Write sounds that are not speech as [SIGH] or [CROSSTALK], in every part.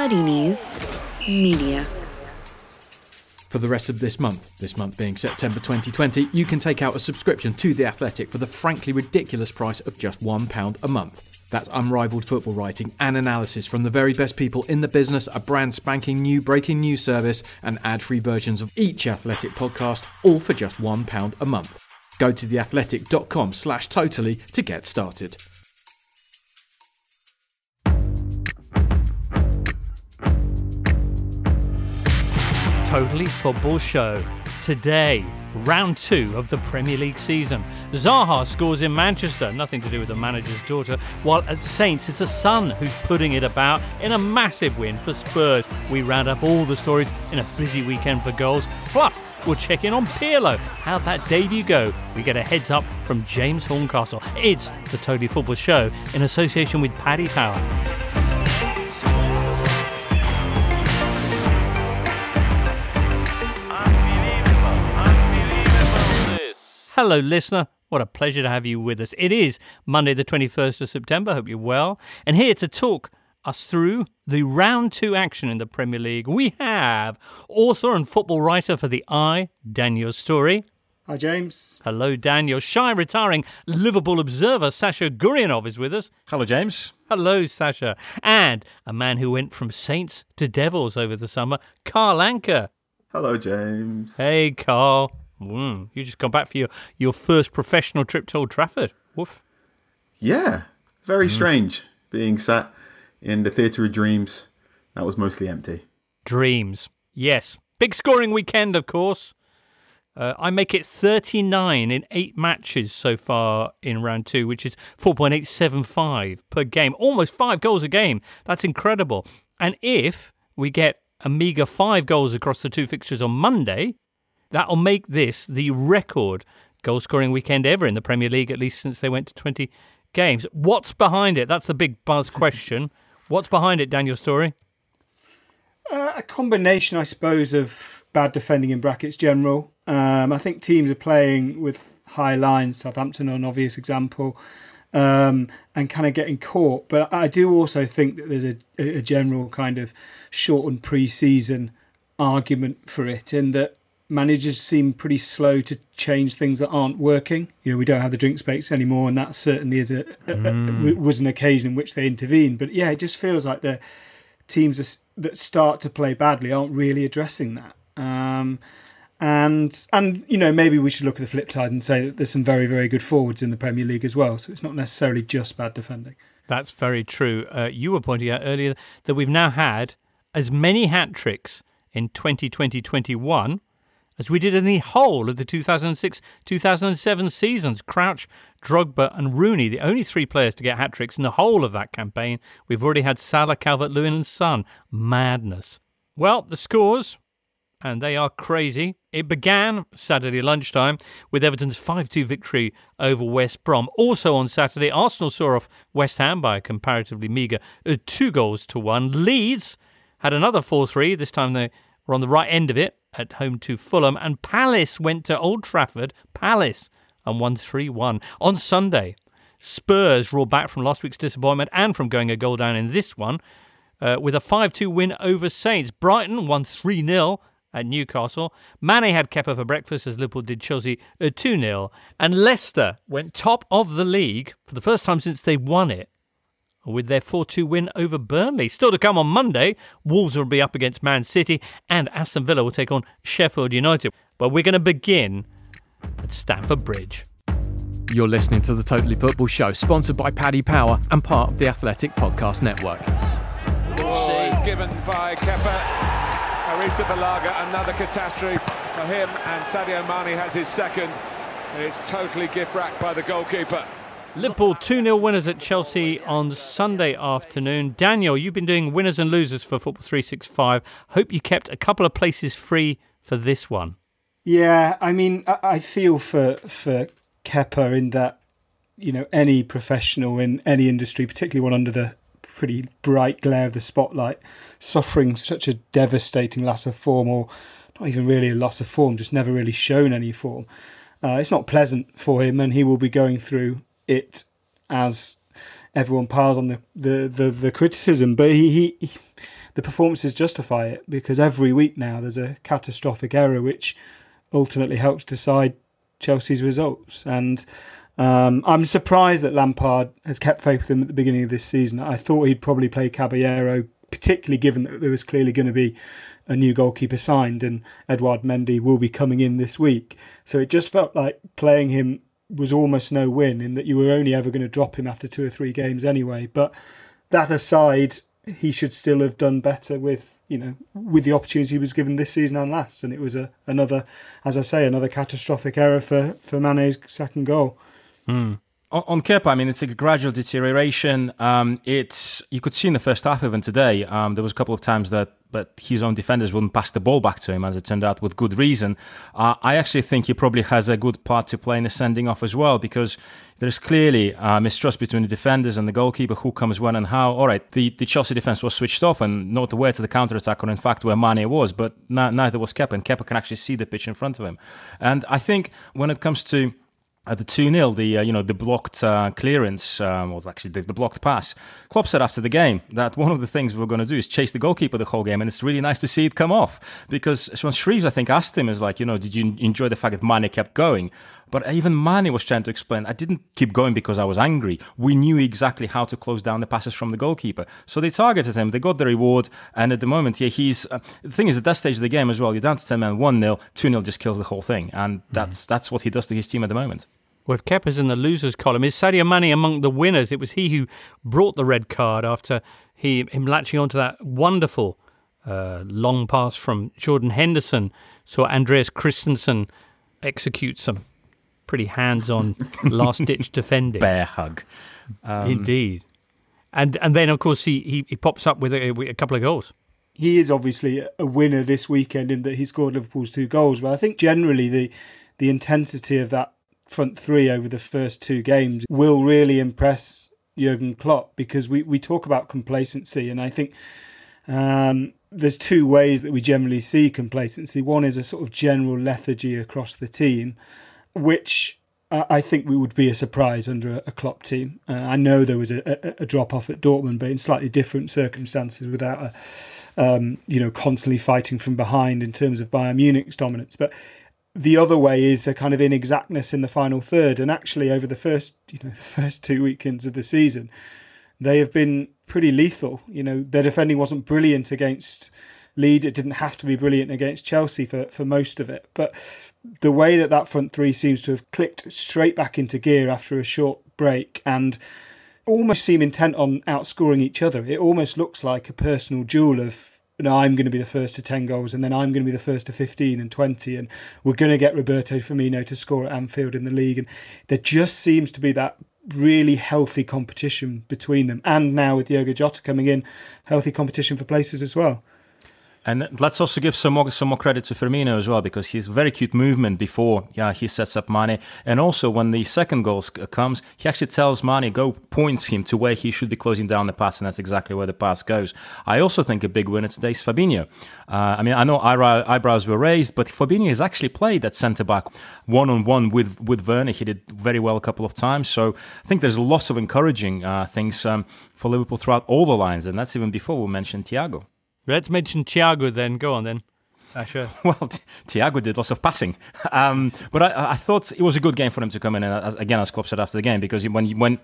Muddy Knees Media. For the rest of this month, this month being September 2020, you can take out a subscription to The Athletic for the frankly ridiculous price of just £1 a month. That's unrivaled football writing and analysis from the very best people in the business, a brand spanking new breaking news service, and ad free versions of each Athletic podcast, all for just £1 a month. Go to theathletic.com slash totally to get started. Totally Football Show. Today, round two of the Premier League season. Zaha scores in Manchester, nothing to do with the manager's daughter, while at Saints it's a son who's putting it about in a massive win for Spurs. We round up all the stories in a busy weekend for goals. Plus, we'll check in on Pirlo. How'd that debut go? We get a heads up from James Horncastle. It's the Totally Football Show in association with Paddy Power. Hello, listener. What a pleasure to have you with us. It is Monday, the 21st of September. Hope you're well. And here to talk us through the round two action in the Premier League, we have author and football writer for The Eye, Daniel Storey. Hi, James. Hello, Daniel. Shy retiring Liverpool observer Sasha Gurianov is with us. Hello, James. Hello, Sasha. And a man who went from Saints to Devils over the summer, Carl Anka. Hello, James. Hey, Carl. Mm, you just come back for your, your first professional trip to Old Trafford. Woof. Yeah, very strange being sat in the Theatre of Dreams. That was mostly empty. Dreams. Yes. Big scoring weekend, of course. Uh, I make it 39 in eight matches so far in round two, which is 4.875 per game. Almost five goals a game. That's incredible. And if we get a meagre five goals across the two fixtures on Monday, that'll make this the record goal scoring weekend ever in the Premier League, at least since they went to 20 games. What's behind it? That's the big buzz question. What's behind it, Daniel Storey? Uh, a combination, I suppose, of bad defending in brackets general. Um, I think teams are playing with high lines, Southampton are an obvious example, um, and kind of getting caught. But I do also think that there's a, a general kind of shortened pre-season argument for it in that managers seem pretty slow to change things that aren't working. You know, we don't have the drink space anymore, and that certainly is a, a, a was an occasion in which they intervened. But yeah, it just feels like the teams that start to play badly aren't really addressing that. Um, and and you know maybe we should look at the flip side and say that there's some very very good forwards in the Premier League as well. So it's not necessarily just bad defending. That's very true. Uh, you were pointing out earlier that we've now had as many hat tricks in 2020-21 as we did in the whole of the 2006 2007 seasons. Crouch, Drogba, and Rooney, the only three players to get hat tricks in the whole of that campaign. We've already had Salah, Calvert Lewin, and Son. Madness. Well, the scores, and they are crazy. It began Saturday lunchtime with Everton's 5 2 victory over West Brom. Also on Saturday, Arsenal saw off West Ham by a comparatively meagre uh, two goals to one. Leeds had another 4 3. This time they were on the right end of it at home to Fulham, and Palace went to Old Trafford, Palace, and won 3 1. On Sunday, Spurs roared back from last week's disappointment and from going a goal down in this one uh, with a 5 2 win over Saints. Brighton won 3 0 at Newcastle. Mane had Kepa for breakfast as Liverpool did Chelsea uh, 2 0. And Leicester went top of the league for the first time since they won it with their 4 2 win over Burnley. Still to come on Monday, Wolves will be up against Man City and Aston Villa will take on Sheffield United. But we're going to begin at Stamford Bridge. You're listening to the Totally Football Show, sponsored by Paddy Power and part of the Athletic Podcast Network. Oh, given by Kepa. Arrizabalaga, another catastrophe for him, and Sadio Mane has his second. It's totally gift wrapped by the goalkeeper. Liverpool 2 0 winners at Chelsea on Sunday afternoon. Daniel, you've been doing winners and losers for Football 365. Hope you kept a couple of places free for this one. Yeah, I mean, I feel for for Kepa in that you know any professional in any industry, particularly one under the pretty bright glare of the spotlight, suffering such a devastating loss of form, or not even really a loss of form, just never really shown any form. Uh, it's not pleasant for him, and he will be going through it as everyone piles on the the, the, the criticism. But he, he, he the performances justify it because every week now there's a catastrophic error which ultimately helps decide Chelsea's results. And um, I'm surprised that Lampard has kept faith with him at the beginning of this season. I thought he'd probably play Caballero, particularly given that there was clearly going to be a new goalkeeper signed and Eduard Mendy will be coming in this week. So it just felt like playing him was almost no win in that you were only ever going to drop him after two or three games anyway. But that aside, he should still have done better with you know with the opportunity he was given this season and last, and it was a another, as I say, another catastrophic error for for Mane's second goal. Mm. On, on Kepa, I mean, it's a gradual deterioration. Um, it's you could see in the first half even today. Um, there was a couple of times that but his own defenders wouldn't pass the ball back to him, as it turned out, with good reason. Uh, I actually think he probably has a good part to play in the sending off as well, because there's clearly uh, mistrust between the defenders and the goalkeeper, who comes when and how. All right, the, the Chelsea defence was switched off and not aware to the counter attack, or in fact where Mane was, but neither was Kepa, and Kepa can actually see the pitch in front of him. And I think when it comes to at the 2 0, the uh, you know the blocked uh, clearance, um, or actually the, the, blocked pass. Klopp said after the game that one of the things we're going to do is chase the goalkeeper the whole game, and it's really nice to see it come off. Because when Shreeves, I think, asked him, is like, you know, did you enjoy the fact that Mane kept going? But even Mane was trying to explain, I didn't keep going because I was angry. We knew exactly how to close down the passes from the goalkeeper. So they targeted him, they got the reward, and at the moment, yeah, he's. Uh, the thing is, at that stage of the game as well, you're down to 10 men, 1 0, 2 0 just kills the whole thing. And that's, mm. that's what he does to his team at the moment. Well, if Kepa's in the losers column, is Sadio Mane among the winners? It was he who brought the red card after he him latching onto that wonderful uh, long pass from Jordan Henderson. Saw Andreas Christensen execute some pretty hands-on [LAUGHS] last-ditch defending. Bear hug, um, indeed. And and then of course he he, he pops up with a, a couple of goals he is obviously a winner this weekend in that he scored Liverpool's two goals. But I think generally the the intensity of that front three over the first two games will really impress Jurgen Klopp because we, we talk about complacency and I think um, there's two ways that we generally see complacency. One is a sort of general lethargy across the team, which I think we would be a surprise under a, Klopp team. Uh, I know there was a, a, a, drop off at Dortmund, but in slightly different circumstances, without a, um, you know, constantly fighting from behind in terms of Bayern Munich's dominance. But the other way is a kind of inexactness in the final third. And actually, over the first, you know, [LAUGHS] the first two weekends of the season, they have been pretty lethal. You know, their defending wasn't brilliant against Leeds. It didn't have to be brilliant against Chelsea for, for most of it. But the way that that front three seems to have clicked straight back into gear after a short break and almost seem intent on outscoring each other. It almost looks like a personal duel of I'm going to be the first to 10 goals and then I'm going to be the first to 15 and 20 and we're going to get Roberto Firmino to score at Anfield in the league and there just seems to be that really healthy competition between them and now with Diogo Jota coming in healthy competition for places as well and let's also give some more some more credit to Firmino as well because he's very cute movement before yeah he sets up Mane and also when the second goal comes he actually tells Mane go points him to where he should be closing down the pass and that's exactly where the pass goes. I also think a big winner today is Fabinho. Uh, I mean I know eyebrows were raised but Fabinho has actually played at centre back one on one with with Werner. He did very well a couple of times so I think there's lots of encouraging uh, things um, for Liverpool throughout all the lines and that's even before we mentioned Thiago. Let's mention Thiago then. Go on then. Sasha. [LAUGHS] Well, Thiago did lots of passing, um, but I, I, thought it was a good game for him to come in. And again, as Klopp said after the game, because when when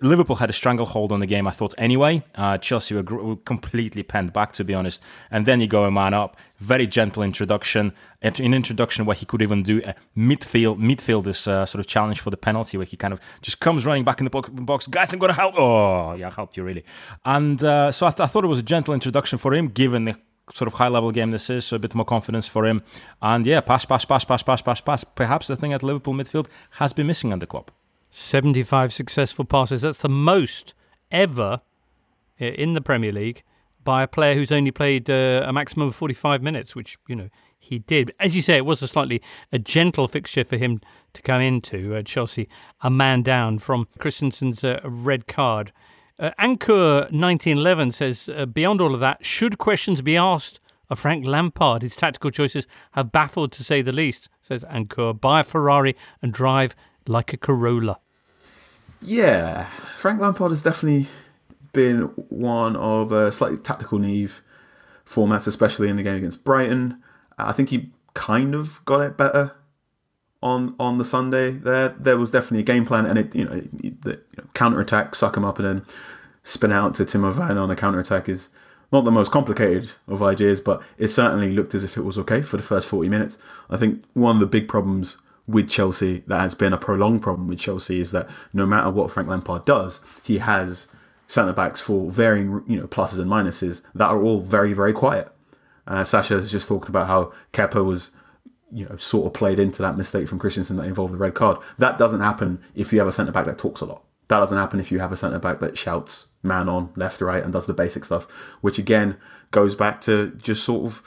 Liverpool had a stranglehold on the game, I thought anyway. Uh, Chelsea were, were, completely penned back, to be honest. And then you go a man up, very gentle introduction, an introduction where he could even do a midfield midfielders uh, sort of challenge for the penalty, where he kind of just comes running back in the box. Guys, I'm going to help. Oh, yeah, I helped you really. And uh, so I, th- I thought it was a gentle introduction for him, given the sort of high level game this is, so a bit more confidence for him. And yeah, pass, pass, pass, pass, pass, pass, pass. Perhaps the thing at Liverpool midfield has been missing under Klopp. 75 successful passes. That's the most ever in the Premier League by a player who's only played uh, a maximum of 45 minutes, which, you know, he did. As you say, it was a slightly a gentle fixture for him to come into. Uh, Chelsea, a man down from Christensen's uh, red card. Uh, Anchor 1911 says, uh, beyond all of that, should questions be asked of Frank Lampard? His tactical choices have baffled, to say the least, says Anchor. Buy a Ferrari and drive like a Corolla. Yeah, Frank Lampard has definitely been one of a slightly tactical naive formats, especially in the game against Brighton. I think he kind of got it better on on the Sunday. There, there was definitely a game plan, and it you know the you know, counter attack, suck him up, and then spin out to Timo Werner on a counter attack is not the most complicated of ideas, but it certainly looked as if it was okay for the first forty minutes. I think one of the big problems with Chelsea that has been a prolonged problem with Chelsea is that no matter what Frank Lampard does, he has centre backs for varying you know pluses and minuses that are all very very quiet. Uh, Sasha has just talked about how Kepa was you know sort of played into that mistake from Christensen that involved the red card. That doesn't happen if you have a centre back that talks a lot. That doesn't happen if you have a centre back that shouts man on left right and does the basic stuff, which again goes back to just sort of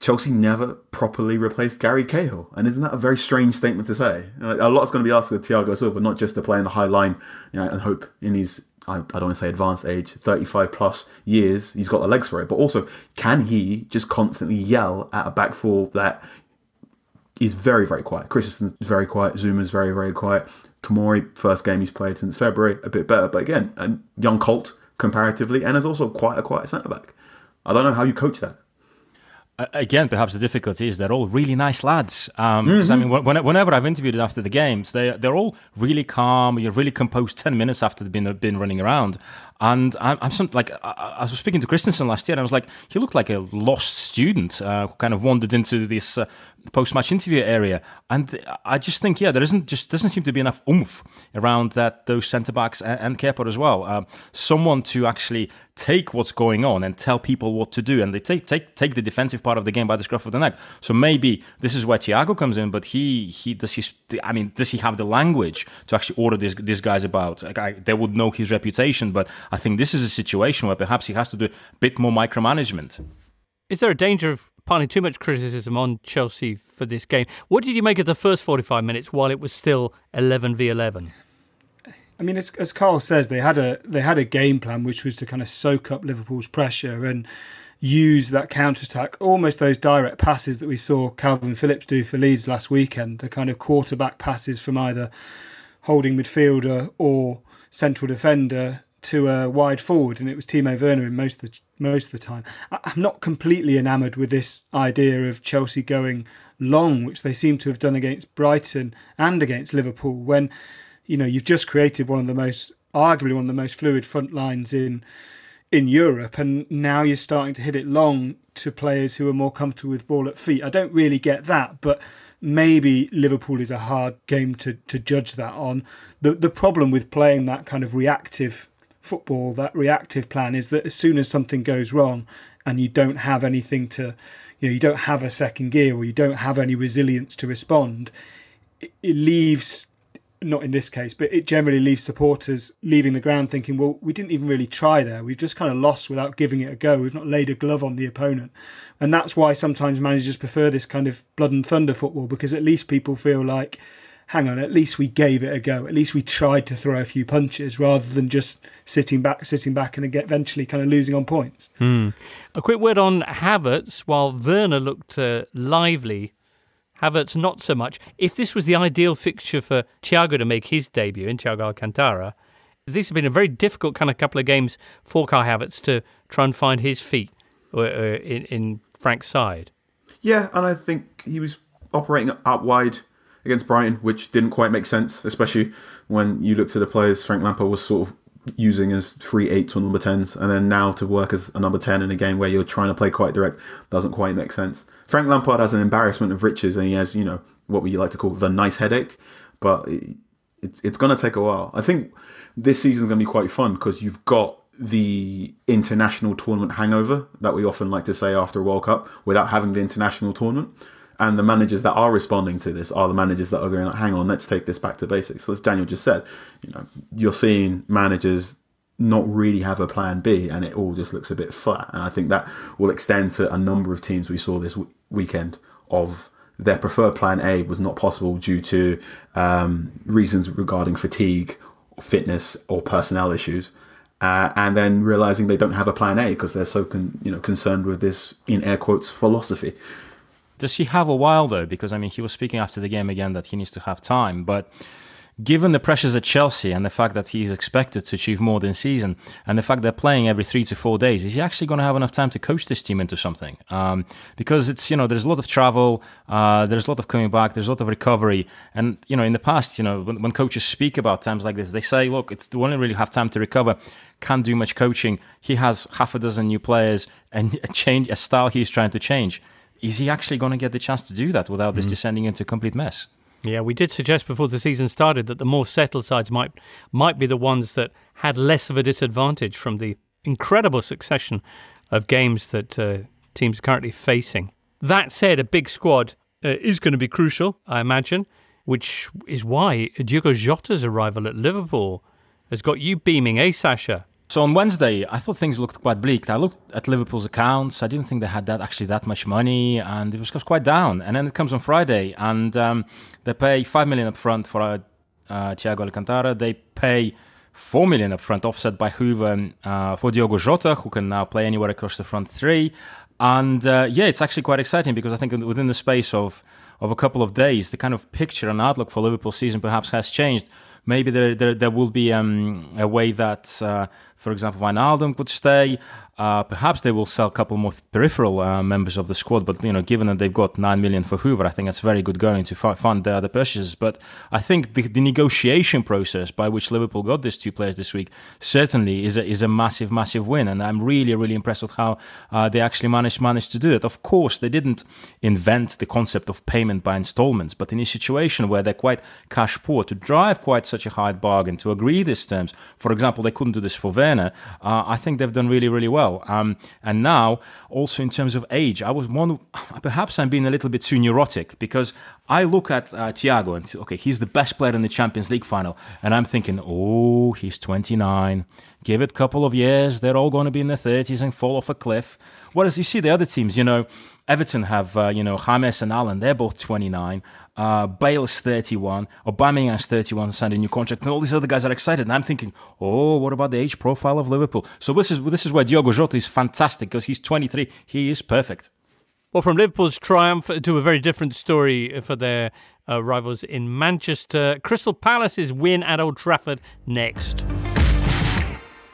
Chelsea never properly replaced Gary Cahill. And isn't that a very strange statement to say? A lot's going to be asked of Thiago Silva, not just to play in the high line you know, and hope in his, I, I don't want to say advanced age, 35 plus years, he's got the legs for it. But also, can he just constantly yell at a back four that is very, very quiet? Christensen's very quiet, Zouma's very, very quiet. Tomori, first game he's played since February, a bit better. But again, a young Colt comparatively, and is also quite a quiet centre back. I don't know how you coach that again, perhaps the difficulty is they're all really nice lads. Um, mm-hmm. I mean, when, whenever I've interviewed after the games, they they're all really calm. You're really composed ten minutes after they've been been running around. And I'm, I'm some, like I, I, was speaking to Christensen last year, and I was like, he looked like a lost student uh, kind of wandered into this uh, post-match interview area. And I just think, yeah, there isn't just doesn't seem to be enough oomph around that those centre backs and, and Kepa as well. Uh, someone to actually take what's going on and tell people what to do, and they take take take the defensive part of the game by the scruff of the neck. So maybe this is where Thiago comes in, but he he does he I mean does he have the language to actually order these these guys about? Like I, they would know his reputation, but I think this is a situation where perhaps he has to do a bit more micromanagement. Is there a danger of piling too much criticism on Chelsea for this game? What did you make of the first 45 minutes while it was still 11 v 11? I mean, as, as Carl says, they had a they had a game plan which was to kind of soak up Liverpool's pressure and use that counter attack, almost those direct passes that we saw Calvin Phillips do for Leeds last weekend. The kind of quarterback passes from either holding midfielder or central defender to a wide forward, and it was Timo Werner in most of the most of the time. I'm not completely enamoured with this idea of Chelsea going long, which they seem to have done against Brighton and against Liverpool. When you know you've just created one of the most, arguably one of the most fluid front lines in in Europe, and now you're starting to hit it long to players who are more comfortable with ball at feet. I don't really get that, but maybe Liverpool is a hard game to, to judge that on. The the problem with playing that kind of reactive football, that reactive plan is that as soon as something goes wrong and you don't have anything to, you know, you don't have a second gear or you don't have any resilience to respond, it, it leaves not in this case, but it generally leaves supporters leaving the ground thinking, well, we didn't even really try there. We've just kind of lost without giving it a go. We've not laid a glove on the opponent. And that's why sometimes managers prefer this kind of blood and thunder football because at least people feel like, hang on, at least we gave it a go. At least we tried to throw a few punches rather than just sitting back, sitting back and eventually kind of losing on points. Hmm. A quick word on Havertz. While Werner looked uh, lively Havertz not so much. If this was the ideal fixture for Thiago to make his debut in Thiago Alcantara, this has been a very difficult kind of couple of games for Kai Havertz to try and find his feet uh, uh, in, in Frank's side. Yeah, and I think he was operating out wide against Brighton, which didn't quite make sense, especially when you look to the players Frank Lampard was sort of using as three eights or number tens, and then now to work as a number ten in a game where you're trying to play quite direct doesn't quite make sense. Frank Lampard has an embarrassment of riches, and he has you know what we like to call the nice headache, but it's it's going to take a while. I think this season's going to be quite fun because you've got the international tournament hangover that we often like to say after a World Cup without having the international tournament. And the managers that are responding to this are the managers that are going, like, hang on, let's take this back to basics. So as Daniel just said, you know, you're seeing managers not really have a plan B, and it all just looks a bit flat. And I think that will extend to a number of teams we saw this w- weekend of their preferred plan A was not possible due to um, reasons regarding fatigue, fitness, or personnel issues. Uh, and then realizing they don't have a plan A because they're so con- you know concerned with this in air quotes philosophy. Does he have a while though? Because I mean, he was speaking after the game again that he needs to have time. But given the pressures at Chelsea and the fact that he's expected to achieve more than season, and the fact they're playing every three to four days, is he actually going to have enough time to coach this team into something? Um, because it's you know there's a lot of travel, uh, there's a lot of coming back, there's a lot of recovery, and you know in the past, you know when, when coaches speak about times like this, they say, look, it's we only really have time to recover. Can't do much coaching. He has half a dozen new players and a [LAUGHS] change, a style he's trying to change. Is he actually going to get the chance to do that without this mm. descending into a complete mess? Yeah, we did suggest before the season started that the more settled sides might might be the ones that had less of a disadvantage from the incredible succession of games that uh, teams are currently facing. That said, a big squad uh, is going to be crucial, I imagine, which is why Diogo Jota's arrival at Liverpool has got you beaming, eh, Sasha? So on Wednesday, I thought things looked quite bleak. I looked at Liverpool's accounts. I didn't think they had that actually that much money, and it was quite down. And then it comes on Friday, and um, they pay five million up front for uh, uh, Thiago Alcantara. They pay four million up front, offset by Hoever uh, for Diogo Jota, who can now play anywhere across the front three. And uh, yeah, it's actually quite exciting because I think within the space of of a couple of days, the kind of picture and outlook for Liverpool season perhaps has changed. Maybe there there, there will be um, a way that uh, for example, Van Wijnaldum could stay. Uh, perhaps they will sell a couple more peripheral uh, members of the squad, but you know, given that they've got nine million for Hoever, I think that's very good going to fund the other purchases. But I think the, the, negotiation process by which Liverpool got these two players this week certainly is a, is a massive, massive win, and I'm really, really impressed with how uh, they actually managed managed to do it. Of course, they didn't invent the concept of payment by installments, but in a situation where they're quite cash poor, to drive quite such a high bargain, to agree these terms, for example, they couldn't do this for Werner. Uh, I think they've done really, really well. Um, and now, also in terms of age, I was one. [LAUGHS] Perhaps I'm being a little bit too neurotic because I look at uh, Thiago and okay, he's the best player in the Champions League final, and I'm thinking, oh, he's 29. Give it a couple of years, they're all going to be in their 30s and fall off a cliff. Whereas you see the other teams, you know, Everton have, uh, you know, James and Allan, they're both 29. Uh, Bale's 31. Aubameyang's 31, signed a new contract. And all these other guys are excited. And I'm thinking, oh, what about the age profile of Liverpool? So this is this is where Diogo Jota is fantastic because he's 23. He is perfect. Well, from Liverpool's triumph to a very different story for their uh, rivals in Manchester, Crystal Palace's win at Old Trafford next.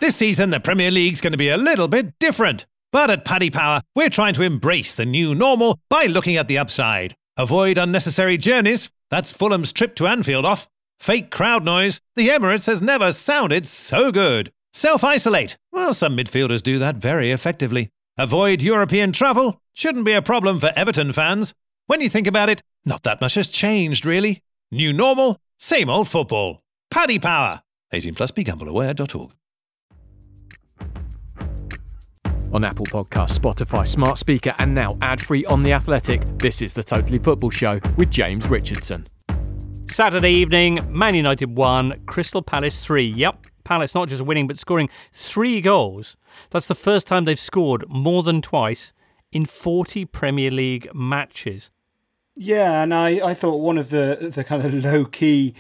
This season, the Premier League's going to be a little bit different. But at Paddy Power, we're trying to embrace the new normal by looking at the upside. Avoid unnecessary journeys. That's Fulham's trip to Anfield off. Fake crowd noise. The Emirates has never sounded so good. Self isolate. Well, some midfielders do that very effectively. Avoid European travel. Shouldn't be a problem for Everton fans. When you think about it, not that much has changed, really. New normal, same old football. Paddy Power. 18 plus begambleaware.org. on Apple Podcasts, Spotify, Smart Speaker, and now ad free on The Athletic. This is the Totally Football Show with James Richardson. Saturday evening, Man United 1, Crystal Palace 3. Yep, Palace not just winning, but scoring three goals. That's the first time they've scored more than twice in 40 Premier League matches. Yeah, and I, I thought one of the, the kind of low key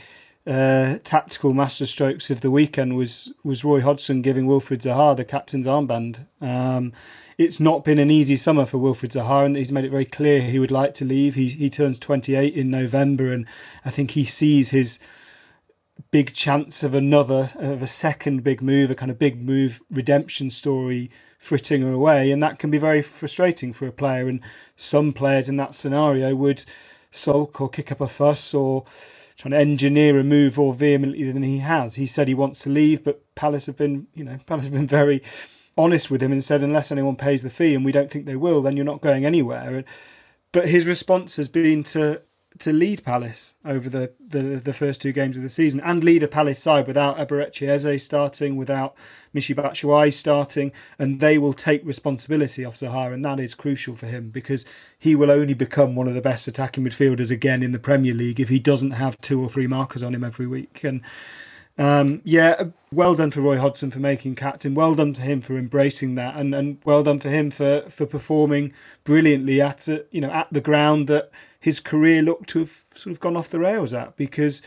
uh, tactical masterstrokes of the weekend was was Roy Hodgson giving Wilfried Zaha the captain's armband. Um, it's not been an easy summer for Wilfried Zaha, and he's made it very clear he would like to leave. He he turns 28 in November, and I think he sees his big chance of another of a second big move, a kind of big move redemption story fritting away, and that can be very frustrating for a player. And some players in that scenario would sulk or kick up a fuss or trying to engineer a move more vehemently than he has. He said he wants to leave, but Palace have been, you know, [LAUGHS] Palace have been very honest with him and said unless anyone pays the fee, and we don't think they will, then you're not going anywhere. But his response has been to to lead Palace over the, the, the first two games of the season and lead a Palace side without Eberechi Eze starting, without Michy Batshuayi starting, and they will take responsibility off Zaha, and that is crucial for him because he will only become one of the best attacking midfielders again in the Premier League if he doesn't have two or three markers on him every week. And um, yeah, well done for Roy Hodgson for making captain. Well done to him for embracing that, and, and well done for him for, for performing brilliantly at you know at the ground that his career looked to have sort of gone off the rails at. Because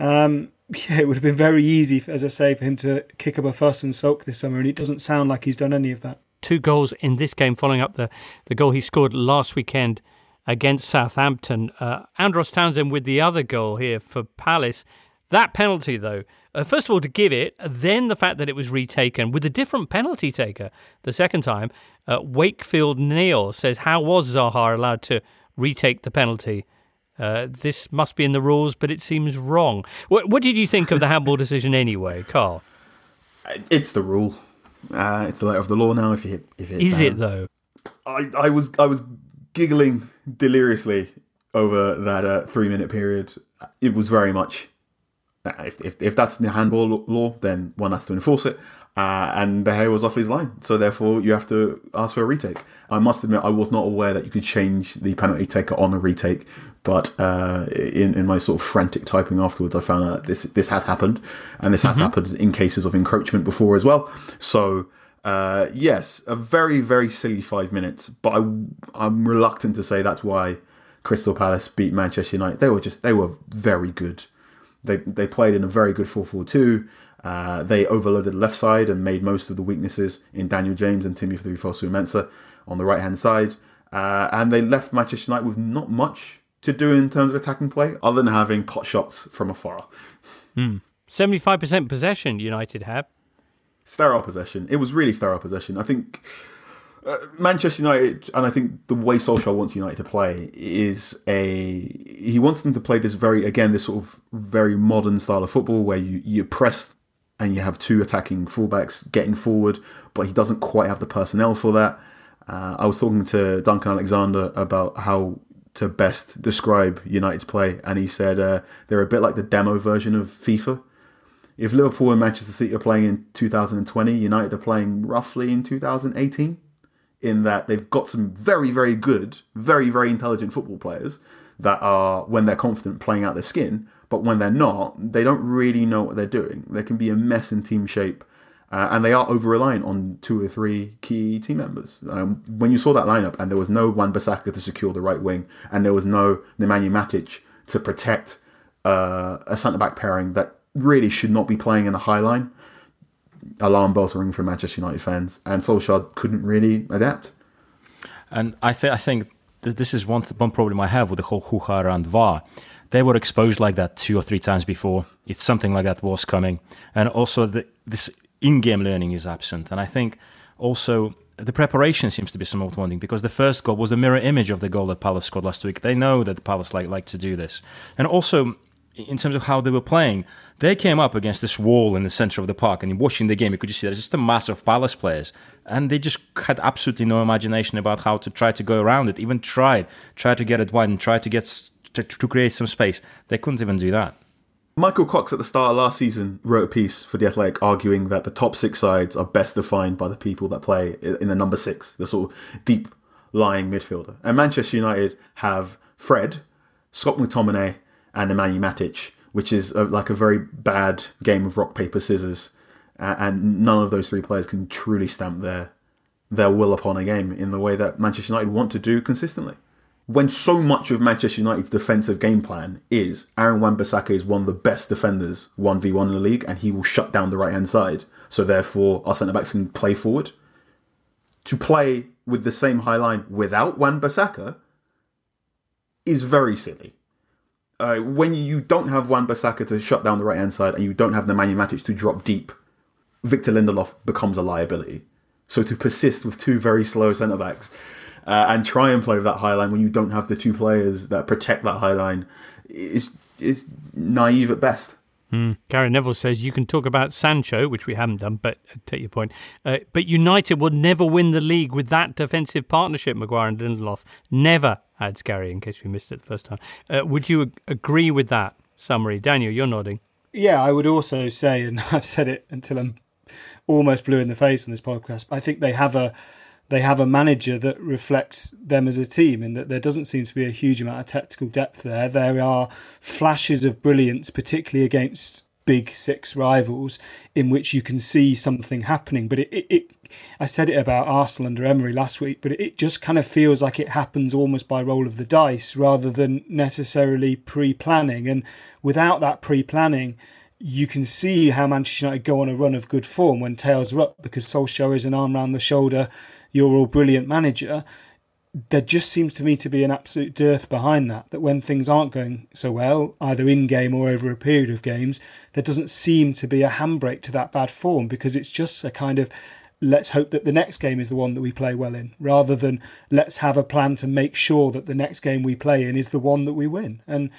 um, [LAUGHS] yeah, it would have been very easy, as I say, for him to kick up a fuss and sulk this summer, and it doesn't sound like he's done any of that. Two goals in this game, following up the the goal he scored last weekend against Southampton. Uh, Andros Townsend with the other goal here for Palace That penalty, though, uh, first of all, to give it, then the fact that it was retaken with a different penalty taker the second time. Uh, Wakefield Neil says, How was Zaha allowed to retake the penalty? Uh, this must be in the rules, but it seems wrong. What, what did you think of the handball decision anyway, Carl? It's the rule. Uh, it's the letter of the law now. If you hit, if you hit down. it though? I, I was I was giggling deliriously over that uh, three minute period. It was very much uh, if, if if that's the handball law, then one has to enforce it. Uh, and hair was off his line, so therefore you have to ask for a retake. I must admit, I was not aware that you could change the penalty taker on a retake, but uh, in in my sort of frantic typing afterwards, I found out this this has happened, and this has happened in cases of encroachment before as well. So uh, yes, a very very silly five minutes, but I, I'm reluctant to say that's why Crystal Palace beat Manchester United. They were just they were very good. They they played in a very good 4-4-2. Uh, they overloaded the left side and made most of the weaknesses in Daniel James and Timothy Fosu-Mensah on the right hand side. Uh, and they left Manchester United with not much to do in terms of attacking play, other than having pot shots from afar. Seventy-five percent possession United have. sterile possession. It was really sterile possession. I think uh, Manchester United, and I think the way Solskjaer wants United to play is a he wants them to play this very again this sort of very modern style of football where you you press and you have two attacking fullbacks getting forward, but he doesn't quite have the personnel for that. Uh, I was talking to Duncan Alexander about how to best describe United's play, and he said uh, they're a bit like the demo version of FIFA if Liverpool and Manchester City are playing in 2020, United are playing roughly in 2018, in that they've got some very, very good, very, very intelligent football players that are, when they're confident, playing out their skin, but when they're not, they don't really know what they're doing. There can be a mess in team shape, uh, and they are over reliant on two or three key team members. Um, when you saw that lineup, and there was no Wan Bissaka to secure the right wing, and there was no Nemanja Matic to protect uh, a centre back pairing that really should not be playing in a high line. Alarm bells ringing for Manchester United fans, and Solskjaer couldn't really adapt. And I, th- I think th- this is one, th- one problem I have with the whole hoo-ha around VAR. They were exposed like that two or three times before. It's something like that was coming. And also the, this in-game learning is absent. And I think also the preparation seems to be somewhat wanting because the first goal was the mirror image of the goal that Palace scored last week. They know that Palace like, like to do this. And also in terms of how they were playing, they came up against this wall in the center of the park, and in watching the game, you could just see there's just a mass of Palace players, and they just had absolutely no imagination about how to try to go around it. Even tried, tried to get it wide, and tried to get to, to create some space. They couldn't even do that. Michael Cox at the start of last season wrote a piece for The Athletic arguing that the top six sides are best defined by the people that play in the number six, the sort of deep lying midfielder. And Manchester United have Fred, Scott McTominay, and Nemanja Matic, which is a, like a very bad game of rock, paper, scissors. And none of those three players can truly stamp their, their will upon a game in the way that Manchester United want to do consistently when so much of Manchester United's defensive game plan is Aaron Wan-Bissaka is one of the best defenders 1v1 in the league and he will shut down the right hand side. So therefore our centre backs can play forward. To play with the same high line without Wan-Bissaka is very silly. Uh, when you don't have Wan-Bissaka to shut down the right hand side and you don't have Nemanja Matic to drop deep, Victor Lindelof becomes a liability. So to persist with two very slow centre backs uh, and try and play with that high line when you don't have the two players that protect that high line is is naive at best. Gary Neville says you can talk about Sancho, which we haven't done, but I take your point. Uh, but United will never win the league with that defensive partnership, Maguire and Lindelof. Never, adds Gary, in case we missed it the first time. Uh, would you ag- agree with that summary? Daniel, you're nodding. Yeah, I would also say, and [LAUGHS] I've said it until I'm almost blue in the face on this podcast. I think they have a they have a manager that reflects them as a team, in that there doesn't seem to be a huge amount of tactical depth there. There are flashes of brilliance, particularly against big six rivals, in which you can see something happening. But it, it, it I said it about Arsenal under Emery last week, but it just kind of feels like it happens almost by roll of the dice rather than necessarily pre-planning. And without that pre-planning, you can see how Manchester United go on a run of good form when tails are up because Solskjaer is an arm round the shoulder, you're all brilliant manager. there just seems to me to be an absolute dearth behind that. That when things aren't going so well, either in game or over a period of games, there doesn't seem to be a handbrake to that bad form because it's just a kind of let's hope that the next game is the one that we play well in, rather than let's have a plan to make sure that the next game we play in is the one that we win. And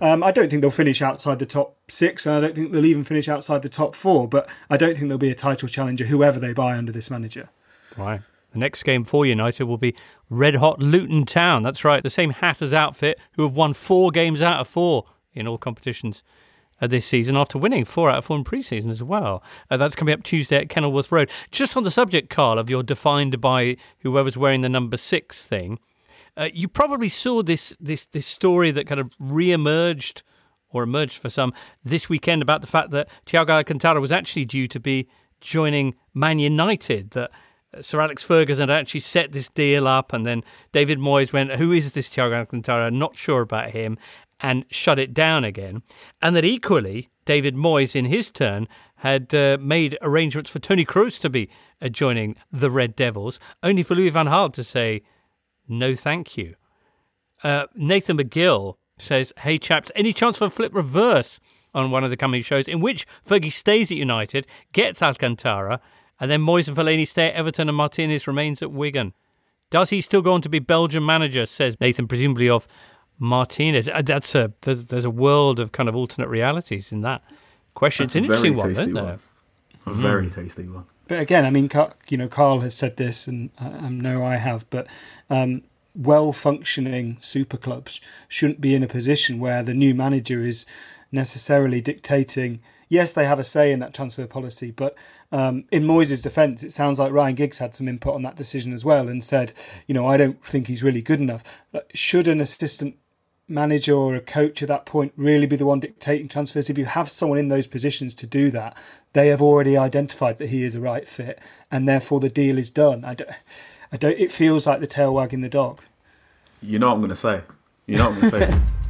um, I don't think they'll finish outside the top six, and I don't think they'll even finish outside the top four. But I don't think there'll be a title challenger, whoever they buy under this manager. Right. The next game for United will be red hot Luton Town. That's right, the same Hatters outfit who have won four games out of four in all competitions uh, this season after winning four out of four in pre-season as well. Uh, that's coming up Tuesday at Kenilworth Road. Just on the subject, Carl, of your defined by whoever's wearing the number six thing, uh, you probably saw this this this story that kind of re-emerged or emerged for some this weekend about the fact that Thiago Alcantara was actually due to be joining Man United. That Sir Alex Ferguson had actually set this deal up, and then David Moyes went, "Who is this Thiago Alcantara? Not sure about him," and shut it down again. And that equally, David Moyes, in his turn, had uh, made arrangements for Tony Kroos to be uh, joining the Red Devils, only for Louis van Gaal to say, "No, thank you." Uh, Nathan McGill says, "Hey chaps, any chance for a flip reverse?" On one of the coming shows, in which Fergie stays at United, gets Alcantara, and then Moyes and Fellaini stay at Everton and Martinez remains at Wigan. Does he still go on to be Belgian manager? Says Nathan, presumably of Martinez. Uh, that's a there's, there's a world of kind of alternate realities in that question. That's it's an interesting one, tasty isn't one. it? A very tasty one. But again, I mean, you know, Carl has said this, and I, I know I have, but um, well-functioning super clubs shouldn't be in a position where the new manager is necessarily dictating. Yes, they have a say in that transfer policy, but um, in Moyes' defence, it sounds like Ryan Giggs had some input on that decision as well, and said, you know, I don't think he's really good enough. Should an assistant manager or a coach at that point really be the one dictating transfers. If you have someone in those positions to do that, they have already identified that he is a right fit, and therefore the deal is done. I don't, I don't. It feels like the tail wagging the dog. You know what I'm going to say. You know what I'm going to say. [LAUGHS]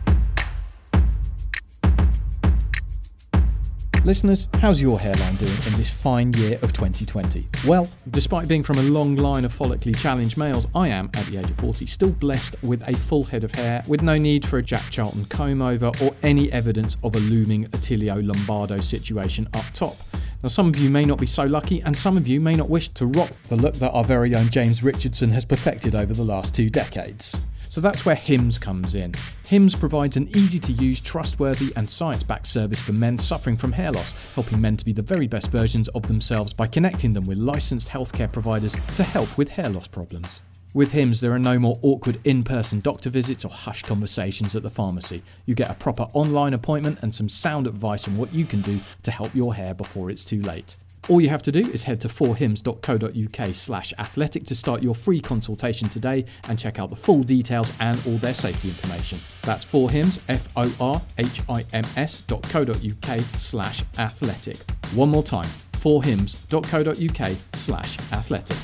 Listeners, how's your hairline doing in this fine year of 2020? Well, despite being from a long line of follically challenged males, I am, at the age of 40, still blessed with a full head of hair with no need for a Jack Charlton comb over or any evidence of a looming Attilio Lombardo situation up top. Now, some of you may not be so lucky, and some of you may not wish to rock the look that our very own James Richardson has perfected over the last two decades. So that's where HIMS comes in. HIMS provides an easy to use, trustworthy, and science backed service for men suffering from hair loss, helping men to be the very best versions of themselves by connecting them with licensed healthcare providers to help with hair loss problems. With HIMS, there are no more awkward in person doctor visits or hushed conversations at the pharmacy. You get a proper online appointment and some sound advice on what you can do to help your hair before it's too late. All you have to do is head to forhims.co.uk slash athletic to start your free consultation today and check out the full details and all their safety information. That's forhims, F-O-R-H-I-M-S dot co.uk slash athletic. One more time, forhims.co.uk slash athletic.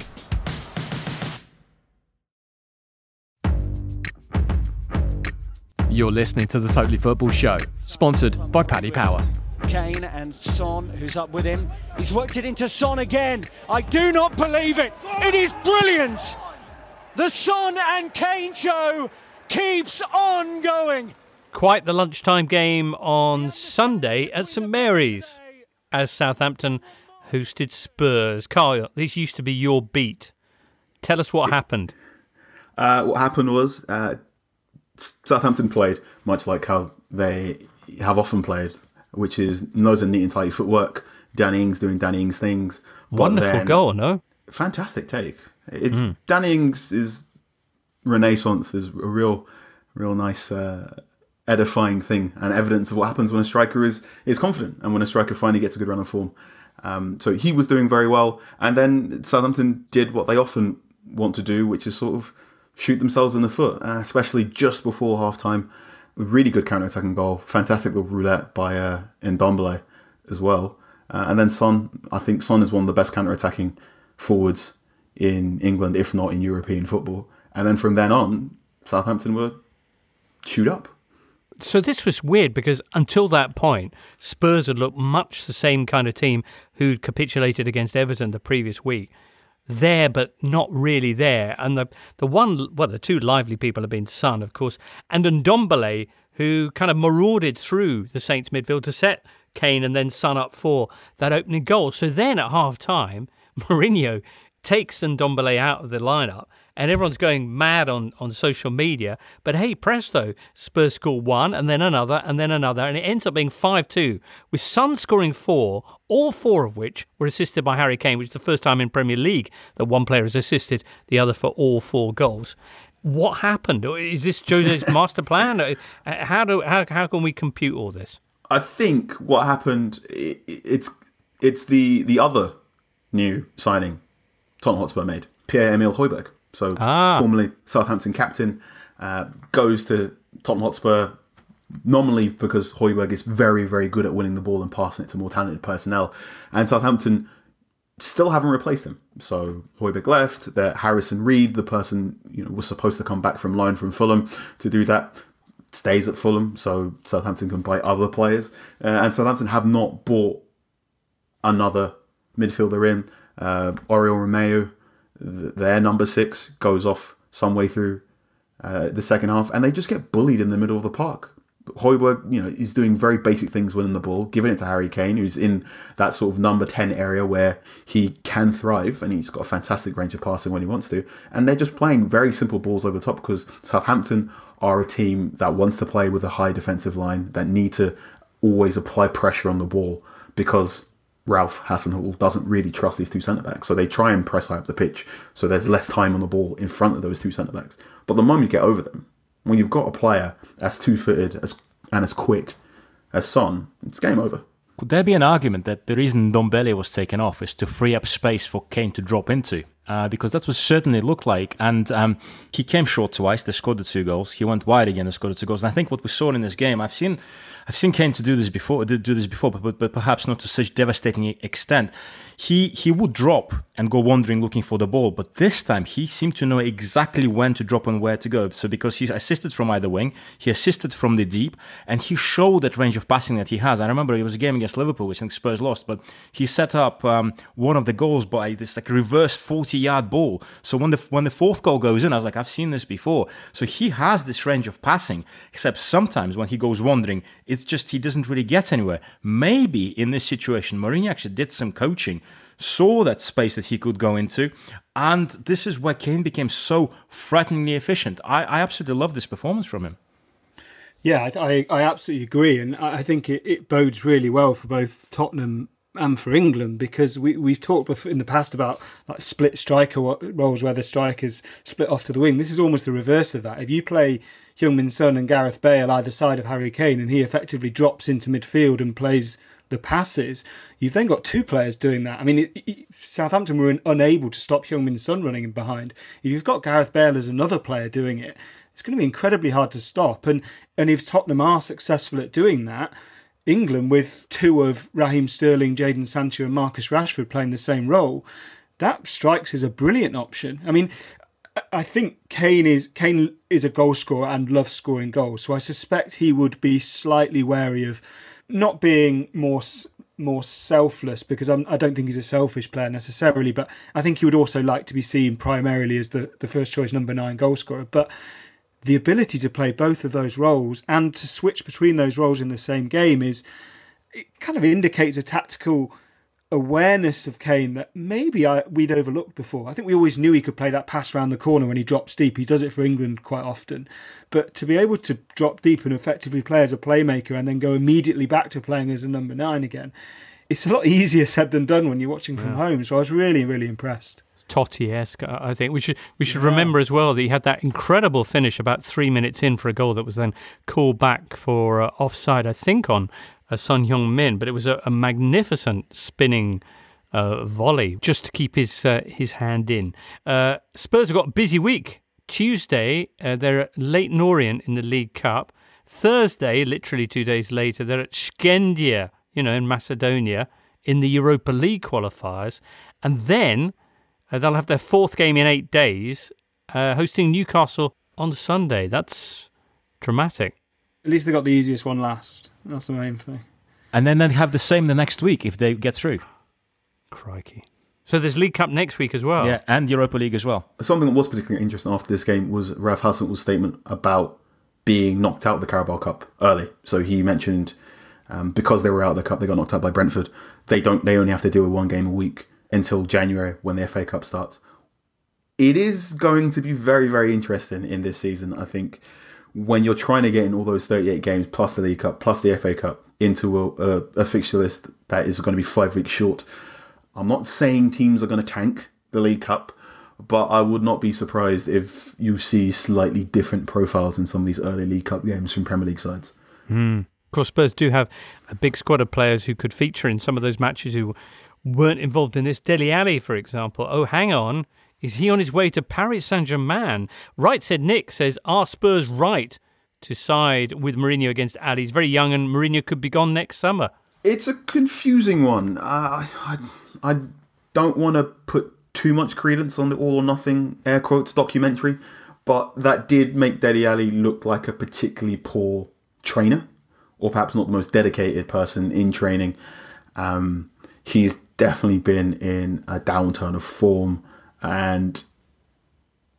You're listening to the Totally Football Show, sponsored by Paddy Power. Kane and Son, who's up with him. He's worked it into Son again. I do not believe it. It is brilliant. The Son and Kane show keeps on going. Quite the lunchtime game on Sunday at St Mary's as Southampton hosted Spurs. Carl, this used to be your beat. Tell us what happened. Uh, what happened was uh, Southampton played much like how they have often played, which is nose and neat and tidy footwork. Danny Ings doing Danny Ings things. Wonderful then- goal, no? Fantastic take. It, Danny Ings is renaissance is a real, real nice, uh, edifying thing and evidence of what happens when a striker is is confident and when a striker finally gets a good run of form. Um, so he was doing very well, and then Southampton did what they often want to do, which is sort of shoot themselves in the foot, uh, especially just before half time. Really good counter attacking goal, fantastic little roulette by uh, Ndombele as well. Uh, and then Son, I think Son is one of the best counter attacking forwards in England, if not in European football. And then from then on, Southampton were chewed up. So this was weird because until that point, Spurs had looked much the same kind of team who'd capitulated against Everton the previous week. There but not really there. And the the one, well, the two lively people have been Son, of course, and Ndombele, who kind of marauded through the Saints midfield to set Kane and then Son up for that opening goal. So then at half time, [LAUGHS] Mourinho takes Ndombele out of the lineup and everyone's going mad on, on social media. But hey, presto, Spurs score one and then another and then another, and it ends up being 5 2, with Son scoring four, all four of which were assisted by Harry Kane, which is the first time in Premier League that one player has assisted the other for all four goals. What happened? Is this Jose's [LAUGHS] master plan? Uh, how, do, how, how can we compute all this? I think what happened, it's it's the the other new signing Tottenham Hotspur made, Pierre Emile Højbjerg. So ah. formerly Southampton captain, uh, goes to Tottenham Hotspur nominally because Højbjerg is very, very good at winning the ball and passing it to more talented personnel. And Southampton still haven't replaced him. So Højbjerg left. That Harrison Reed, the person you know was supposed to come back from loan from Fulham to do that, stays at Fulham. So Southampton can buy other players, uh, and Southampton have not bought another midfielder in. Uh, Oriol Their number six goes off some way through uh, the second half, and they just get bullied in the middle of the park. Højbjerg, you know, is doing very basic things winning the ball, giving it to Harry Kane, who's in that sort of number 10 area where he can thrive and he's got a fantastic range of passing when he wants to. And they're just playing very simple balls over the top because Southampton are a team that wants to play with a high defensive line, that need to always apply pressure on the ball because Ralph Hasenhüttl doesn't really trust these two centre backs, so they try and press high up the pitch, so there's less time on the ball in front of those two centre backs. But the moment you get over them, when you've got a player as two footed as and as quick as Son, it's game over. Could there be an argument that the reason Ndombele was taken off is to free up space for Kane to drop into? Uh, because that's what certainly looked like. And um, he came short twice. They scored the two goals. He went wide again and scored the two goals. And I think what we saw in this game, I've seen I've seen Kane to do this before, do this before, but, but perhaps not to such devastating extent. He he would drop and go wandering looking for the ball, but this time he seemed to know exactly when to drop and where to go. So because he assisted from either wing, he assisted from the deep, and he showed that range of passing that he has. I remember it was a game against Liverpool, which I think Spurs lost, but he set up um, one of the goals by this like reverse forty yard ball. So when the when the fourth goal goes in, I was like, I've seen this before. So he has this range of passing, except sometimes when he goes wandering it's just he doesn't really get anywhere. Maybe in this situation, Mourinho actually did some coaching, saw that space that he could go into, and this is where Kane became so frighteningly efficient. I, I absolutely love this performance from him. Yeah, I, I absolutely agree, and I think it, it bodes really well for both Tottenham and for England because we we've talked in the past about like split striker roles where the strikers split off to the wing. This is almost the reverse of that. If you play Heung-min Son and Gareth Bale either side of Harry Kane and he effectively drops into midfield and plays the passes, you've then got two players doing that. I mean, it, it, Southampton were unable to stop Heung-min Son running in behind. If you've got Gareth Bale as another player doing it, it's going to be incredibly hard to stop. And and if Tottenham are successful at doing that England with two of Raheem Sterling, Jadon Sancho, and Marcus Rashford playing the same role, that strikes as a brilliant option. I mean, I think Kane is Kane is a goal scorer and loves scoring goals, so I suspect he would be slightly wary of not being more more selfless because I'm, I do not think he's a selfish player necessarily, but I think he would also like to be seen primarily as the, the first choice number nine goal scorer. But the ability to play both of those roles and to switch between those roles in the same game is it kind of indicates a tactical awareness of Kane that maybe I, we'd overlooked before. I think we always knew he could play that pass around the corner when he drops deep. He does it for England quite often. But to be able to drop deep and effectively play as a playmaker and then go immediately back to playing as a number nine again, it's a lot easier said than done when you're watching from yeah. home. So I was really, really impressed. Totti-esque. I think we should we should yeah. remember as well that he had that incredible finish about three minutes in for a goal that was then called back for uh, offside. I think on uh, Son Heung-min, but it was a, a magnificent spinning. Uh, volley just to keep his uh, his hand in. Uh, Spurs have got a busy week. Tuesday uh, they're at Leyton Orient in the League Cup. Thursday, literally two days later, they're at Shkendija, you know, in Macedonia in the Europa League qualifiers, and then uh, they'll have their fourth game in eight days, hosting Newcastle on Sunday. That's dramatic. At least they got the easiest one last. That's the main thing. And then they have the same the next week if they get through. Crikey. So there's League Cup next week as well. Yeah, and Europa League as well. Something that was particularly interesting after this game was Ralph Hasenhüttl's statement about being knocked out of the Carabao Cup early. So he mentioned um, because they were out of the cup, they got knocked out by Brentford. They don't. They only have to deal with one game a week until January when the FA Cup starts. It is going to be very, very interesting in this season. I think when you're trying to get in all those 38 games plus the League Cup plus the FA Cup into a, a, a fixture list that is going to be five weeks short. I'm not saying teams are going to tank the League Cup, but I would not be surprised if you see slightly different profiles in some of these early League Cup games from Premier League sides. Mm. Of course, Spurs do have a big squad of players who could feature in some of those matches who weren't involved in this. Dele Alli, for example. Oh, hang on. Is he on his way to Paris Saint Germain? Right, said Nick, says, Are Spurs right to side with Mourinho against Alli? He's very young and Mourinho could be gone next summer. It's a confusing one. Uh, I, I don't want to put too much credence on the All or Nothing air quotes documentary, but that did make Dele Alli look like a particularly poor trainer, or perhaps not the most dedicated person in training. Um, he's definitely been in a downturn of form, and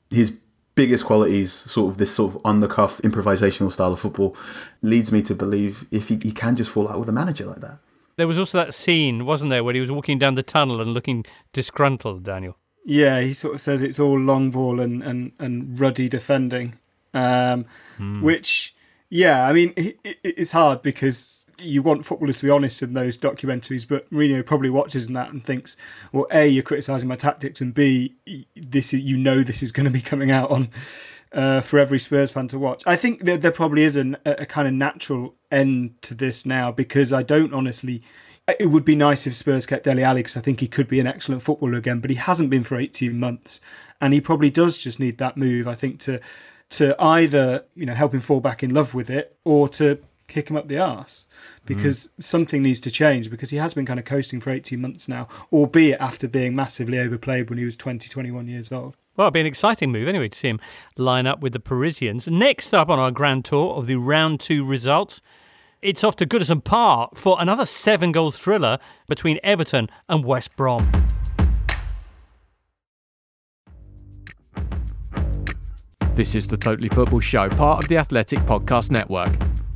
his biggest qualities, sort of this sort of on the cuff improvisational style of football, leads me to believe if he, he can just fall out with a manager like that. There was also that scene, wasn't there, where he was walking down the tunnel and looking disgruntled, Daniel. Yeah, he sort of says it's all long ball and, and, and ruddy defending, um, mm. which, yeah, I mean, it, it, it's hard because you want footballers to be honest in those documentaries, but Mourinho probably watches that and thinks, well, A, you're criticising my tactics, and B, this you know this is going to be coming out on uh, for every Spurs fan to watch. I think that there probably is a kind of natural end to this now because I don't honestly. It would be nice if Spurs kept Dele Alli because I think he could be an excellent footballer again, but he hasn't been for 18 months, and he probably does just need that move. I think to to either you know help him fall back in love with it or to kick him up the arse because mm. something needs to change because he has been kind of coasting for 18 months now, albeit after being massively overplayed when he was 20, 21 years old. Well, it'd be an exciting move anyway to see him line up with the Parisians. Next up on our grand tour of the round two results, it's off to Goodison Park for another seven goal thriller between Everton and West Brom. This is the Totally Football Show, part of the Athletic Podcast Network.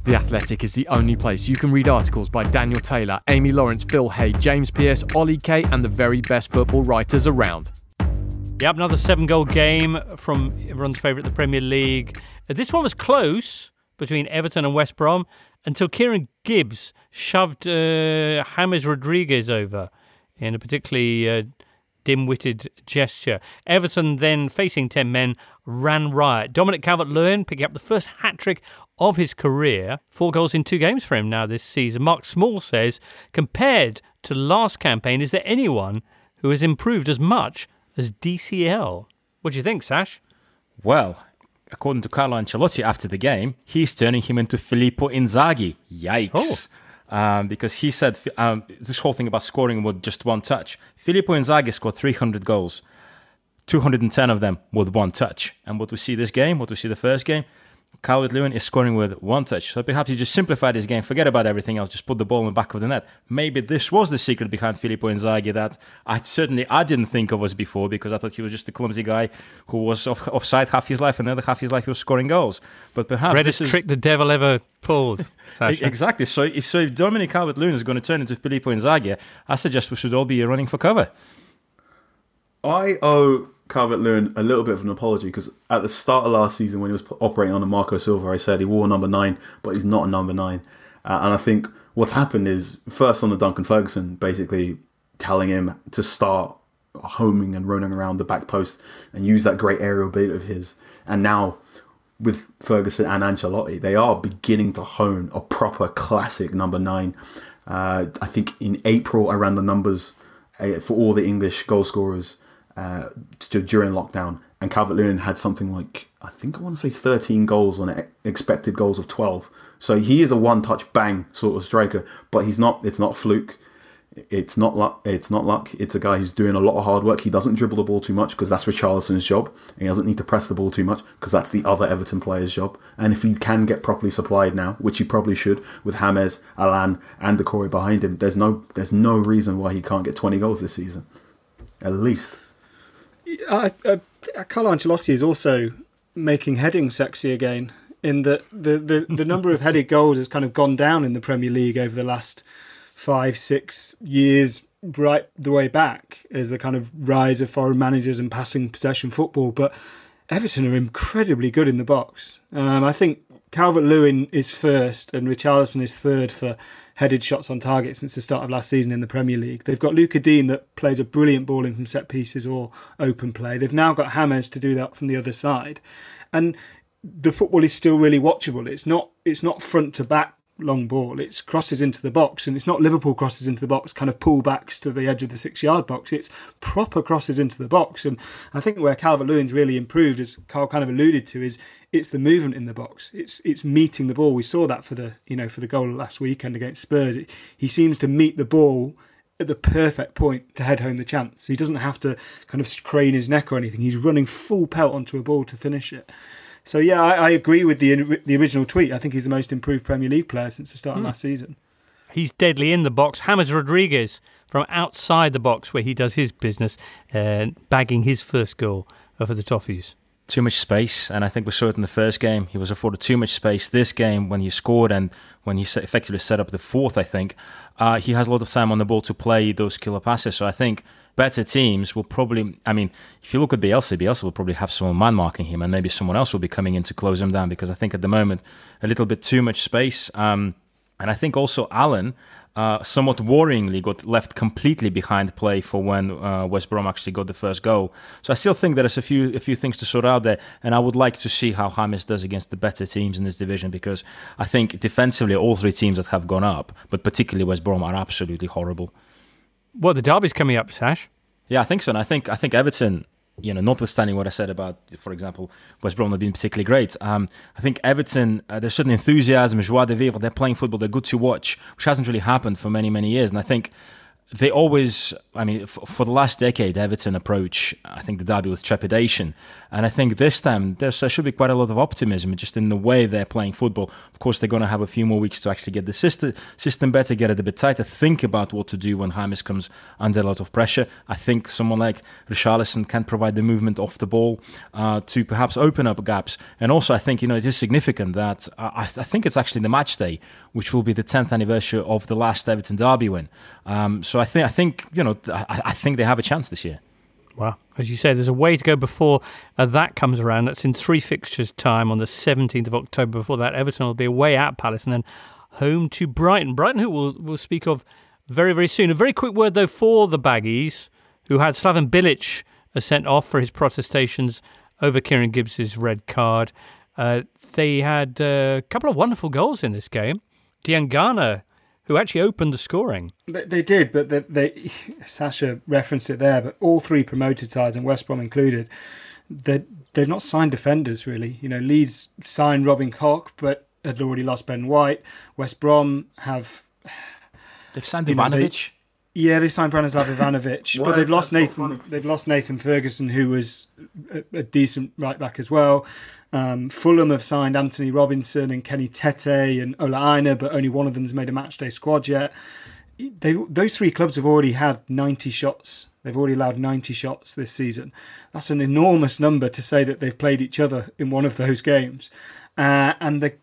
The Athletic is the only place you can read articles by Daniel Taylor, Amy Lawrence, Phil Hay, James Pearce, Ollie Kay, and the very best football writers around. Yep, another seven goal game from everyone's favourite, the Premier League. Uh, this one was close between Everton and West Brom until Kieran Gibbs shoved uh, James Rodriguez over in a particularly uh, dim witted gesture. Everton, then facing 10 men, ran riot. Dominic Calvert Lewin picking up the first hat trick of his career. Four goals in two games for him now this season. Mark Small says, compared to last campaign, is there anyone who has improved as much as DCL. What do you think, Sash? Well, according to Carlo Ancelotti after the game, he's turning him into Filippo Inzaghi. Yikes. Oh. Um, because he said um, this whole thing about scoring with just one touch. Filippo Inzaghi scored 300 goals, 210 of them with one touch. And what we see this game, what we see the first game, Calvert Lewin is scoring with one touch. So perhaps you just simplify this game, forget about everything else, just put the ball in the back of the net. Maybe this was the secret behind Filippo Inzaghi that I certainly I didn't think of us before because I thought he was just a clumsy guy who was off, offside half his life and the other half his life he was scoring goals. But perhaps greatest is... trick the devil ever pulled. [LAUGHS] exactly. So if so, if Dominic Calvert Lewin is going to turn into Filippo Inzaghi, I suggest we should all be running for cover. I owe Calvert Lewin a little bit of an apology because at the start of last season, when he was operating on a Marco Silva, I said he wore number nine, but he's not a number nine. Uh, and I think what's happened is first on the Duncan Ferguson, basically telling him to start homing and running around the back post and use that great aerial beat of his. And now with Ferguson and Ancelotti, they are beginning to hone a proper classic number nine. Uh, I think in April I ran the numbers uh, for all the English goal scorers uh, to, during lockdown, and Calvert Lewin had something like I think I want to say 13 goals on expected goals of 12. So he is a one-touch bang sort of striker, but he's not. It's not fluke. It's not luck. It's not luck. It's a guy who's doing a lot of hard work. He doesn't dribble the ball too much because that's Richarlison's job. He doesn't need to press the ball too much because that's the other Everton player's job. And if you can get properly supplied now, which you probably should, with James, Allan, and Doucouré behind him, there's no there's no reason why he can't get 20 goals this season. at least. Uh, uh, Carlo Ancelotti is also making heading sexy again. In that the, the, the [LAUGHS] number of headed goals has kind of gone down in the Premier League over the last five, six years, right the way back as the kind of rise of foreign managers and passing possession football. But Everton are incredibly good in the box. Um, I think Calvert Lewin is first and Richarlison is third for headed shots on target since the start of last season in the Premier League. They've got Lucas Digne that plays a brilliant ball in from set pieces or open play. They've now got James to do that from the other side. And the football is still really watchable. It's not it's not front to back long ball. It's crosses into the box, and it's not Liverpool crosses into the box, kind of pullbacks to the edge of the six yard box. It's proper crosses into the box. And I think where Calvert Lewin's really improved, as Carl kind of alluded to, is it's the movement in the box. It's it's meeting the ball. We saw that for the you know for the goal last weekend against Spurs. It, he seems to meet the ball at the perfect point to head home the chance. He doesn't have to kind of crane his neck or anything. He's running full pelt onto a ball to finish it. So yeah, I, I, agree with the the original tweet. I think he's the most improved Premier League player since the start of hmm. last season. He's deadly in the box. James Rodriguez from outside the box where he does his business, uh, bagging his first goal for the Toffees. Too much space, and I think we saw it in the first game. He was afforded too much space. This game, when he scored and when he effectively set up the fourth, I think uh, he has a lot of time on the ball to play those killer passes. So I think better teams will probably, I mean, if you look at Bielsa, Bielsa will probably have someone man marking him, and maybe someone else will be coming in to close him down because I think at the moment a little bit too much space. Um, and I think also Allan, uh, somewhat worryingly, got left completely behind play for when uh, West Brom actually got the first goal. So I still think there's a few a few things to sort out there, and I would like to see how James does against the better teams in this division because I think defensively all three teams that have gone up, but particularly West Brom, are absolutely horrible. Well, the derby's coming up, Sash. Yeah, I think so. And I think I think Everton, you know, notwithstanding what I said about, for example, West Brom not being particularly great, um, I think Everton, uh, there's certain enthusiasm, joie de vivre. They're playing football. They're good to watch, which hasn't really happened for many, many years. And I think they always, I mean, for the last decade, Everton approach, I think, the derby with trepidation. And I think this time there should be quite a lot of optimism just in the way they're playing football. Of course, they're going to have a few more weeks to actually get the system, system better, get it a bit tighter, think about what to do when James comes under a lot of pressure. I think someone like Richarlison can provide the movement off the ball uh, to perhaps open up gaps. And also, I think, you know, it is significant that uh, I, I, think it's actually the match day, which will be the 10th anniversary of the last Everton derby win. Um, so I think, I think, you know, I, I think they have a chance this year. Well, as you say, there's a way to go before uh, that comes around. That's in three fixtures' time on the 17th of October. Before that, Everton will be away at Palace and then home to Brighton. Brighton, who we'll, we'll speak of very, very soon. A very quick word, though, for the Baggies, who had Slaven Bilic uh, sent off for his protestations over Kieran Gibbs' red card. Uh, they had uh, a couple of wonderful goals in this game. Diangana who actually opened the scoring. They, they did, but they, they, [LAUGHS] Sasha referenced it there. But all three promoted sides, and West Brom included, they they've not signed defenders really. You know, Leeds signed Robin Koch, but had already lost Ben White. West Brom have they've signed Ivanovic. Yeah, they signed Branislav Ivanovic, [LAUGHS] but they've lost Nathan. They've lost Nathan Ferguson, who was a, a decent right back as well. Um, Fulham have signed Antonee Robinson and Kenny Tete and Ola Aina, but only one of them has made a matchday squad yet. They, those three clubs have already had 90 shots. They've already allowed 90 shots this season. That's an enormous number to say that they've played each other in one of those games. Uh, and the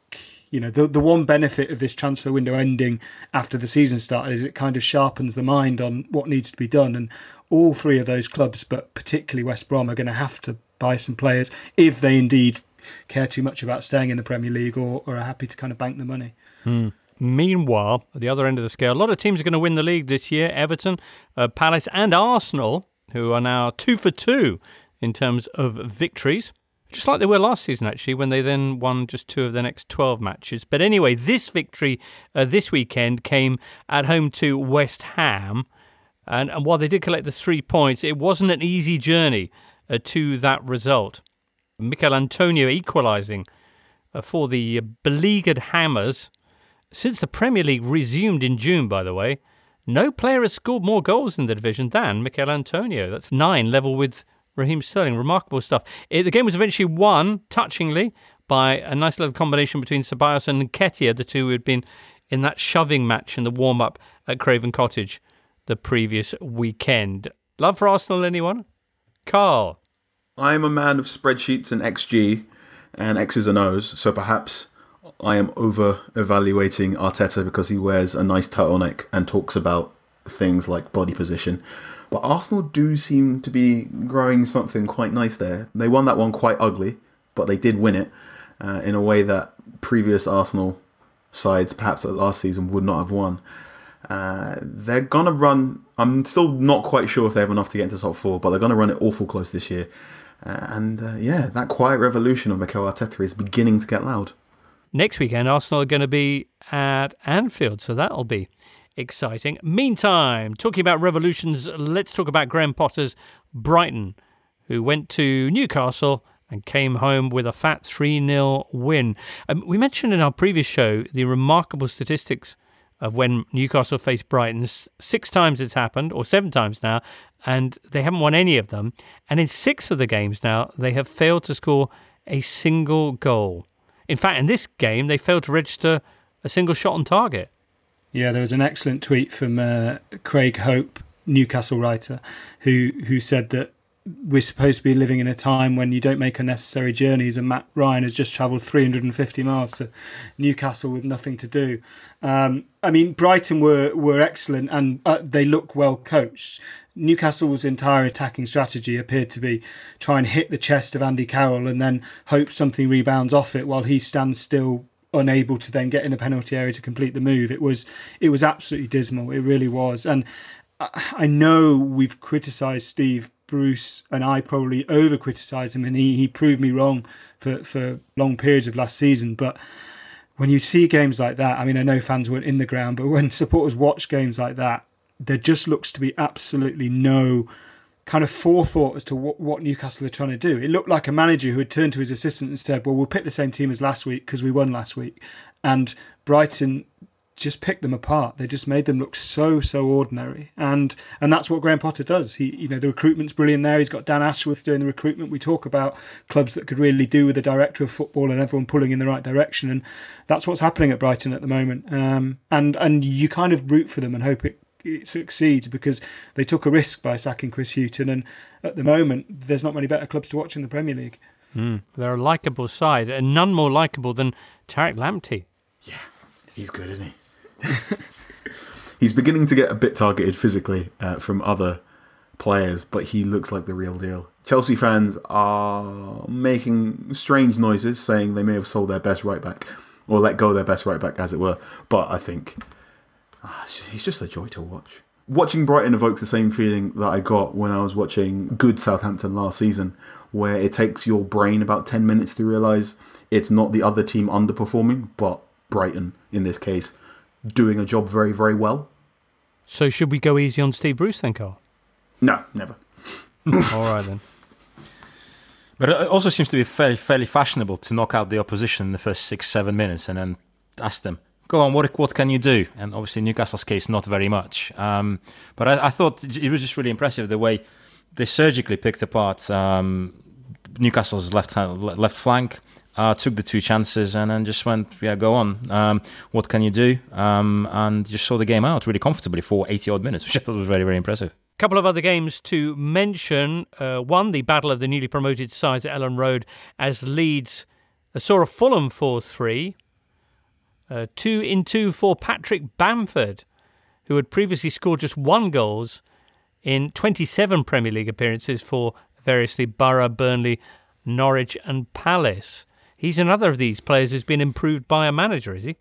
you know the the one benefit of this transfer window ending after the season started is it kind of sharpens the mind on what needs to be done and all three of those clubs but particularly West Brom are going to have to buy some players if they indeed care too much about staying in the Premier League or, or are happy to kind of bank the money. Hmm. Meanwhile, at the other end of the scale, a lot of teams are going to win the league this year Everton, uh, Palace, and Arsenal, who are now two for two in terms of victories just like they were last season, actually, when they then won just two of the next 12 matches. But anyway, this victory uh, this weekend came at home to West Ham. And, and while they did collect the three points, it wasn't an easy journey uh, to that result. Michail Antonio equalising uh, for the beleaguered Hammers. Since the Premier League resumed in June, by the way, no player has scored more goals in the division than Michail Antonio. That's nine, level with Raheem Sterling. Remarkable stuff. It, the game was eventually won, touchingly, by a nice little combination between Ceballos and Nketiah, the two who had been in that shoving match in the warm up at Craven Cottage the previous weekend. Love for Arsenal, anyone? Carl. I'm a man of spreadsheets and XG and X's and O's, so perhaps I am over evaluating Arteta because he wears a nice turtleneck and talks about things like body position. But Arsenal do seem to be growing something quite nice there. They won that one quite ugly, but they did win it uh, in a way that previous Arsenal sides, perhaps last season, would not have won. Uh, they're gonna run. I'm still not quite sure if they have enough to get into top four, but they're gonna run it awful close this year. Uh, and uh, yeah, that quiet revolution of Mikel Arteta is beginning to get loud. Next weekend, Arsenal are going to be at Anfield, so that'll be exciting. Meantime, talking about revolutions, let's talk about Graham Potter's Brighton, who went to Newcastle and came home with a fat 3 0 win. Um, we mentioned in our previous show the remarkable statistics of when Newcastle faced Brighton. Six times it's happened, or seven times now, and they haven't won any of them. And in six of the games now, they have failed to score a single goal. In fact, in this game, they failed to register a single shot on target. Yeah, there was an excellent tweet from uh, Craig Hope, Newcastle writer, who who said that we're supposed to be living in a time when you don't make unnecessary journeys, and Mat Ryan has just travelled 350 miles to Newcastle with nothing to do. Um, I mean, Brighton were were excellent and uh, they look well coached. Newcastle's entire attacking strategy appeared to be try and hit the chest of Andy Carroll and then hope something rebounds off it while he stands still unable to then get in the penalty area to complete the move. It was it was absolutely dismal. It really was. And I know we've criticised Steve Bruce and I probably over criticised him, and he, he proved me wrong for, for long periods of last season. But when you see games like that, I mean, I know fans weren't in the ground, but when [LAUGHS] supporters watch games like that, there just looks to be absolutely no kind of forethought as to what, what Newcastle are trying to do. It looked like a manager who had turned to his assistant and said, Well, we'll pick the same team as last week because we won last week. And Brighton just picked them apart. They just made them look so so ordinary, and and that's what Graham Potter does. He you know the recruitment's brilliant there. He's got Dan Ashworth doing the recruitment. We talk about clubs that could really do with a director of football and everyone pulling in the right direction, and that's what's happening at Brighton at the moment. Um, and and you kind of root for them and hope it it succeeds because they took a risk by sacking Chris Hughton, and at the moment there's not many better clubs to watch in the Premier League. Mm. They're a likable side, and none more likable than Tariq Lamptey. Yeah, he's good, isn't he? [LAUGHS] He's beginning to get a bit targeted physically uh, from other players, but he looks like the real deal. Chelsea fans are making strange noises, saying they may have sold their best right back or let go their best right back, as it were. But I think uh, he's just a joy to watch. Watching Brighton evokes the same feeling that I got when I was watching good Southampton last season, where it takes your brain about 10 minutes to realise it's not the other team underperforming, but Brighton in this case doing a job very, very well. So should we go easy on Steve Bruce then, Carl? No, never. [LAUGHS] All right then. But it also seems to be fairly, fairly fashionable to knock out the opposition in the first six, seven minutes and then ask them, go on, what, what can you do? And obviously, Newcastle's case, not very much. Um, but I, I, thought it was just really impressive the way they surgically picked apart um, Newcastle's left, hand, left flank uh, took the two chances and then just went, yeah, go on. Um, what can you do? Um, and just saw the game out really comfortably for 80 odd minutes, which I thought was very, very impressive. A couple of other games to mention. Uh, one, the battle of the newly promoted sides at Elland Road as Leeds uh, saw a Fulham 4 3. Uh, two in two for Patrick Bamford, who had previously scored just one goals in 27 Premier League appearances for variously Borough, Burnley, Norwich, and Palace. He's another of these players who's been improved by a manager, is he?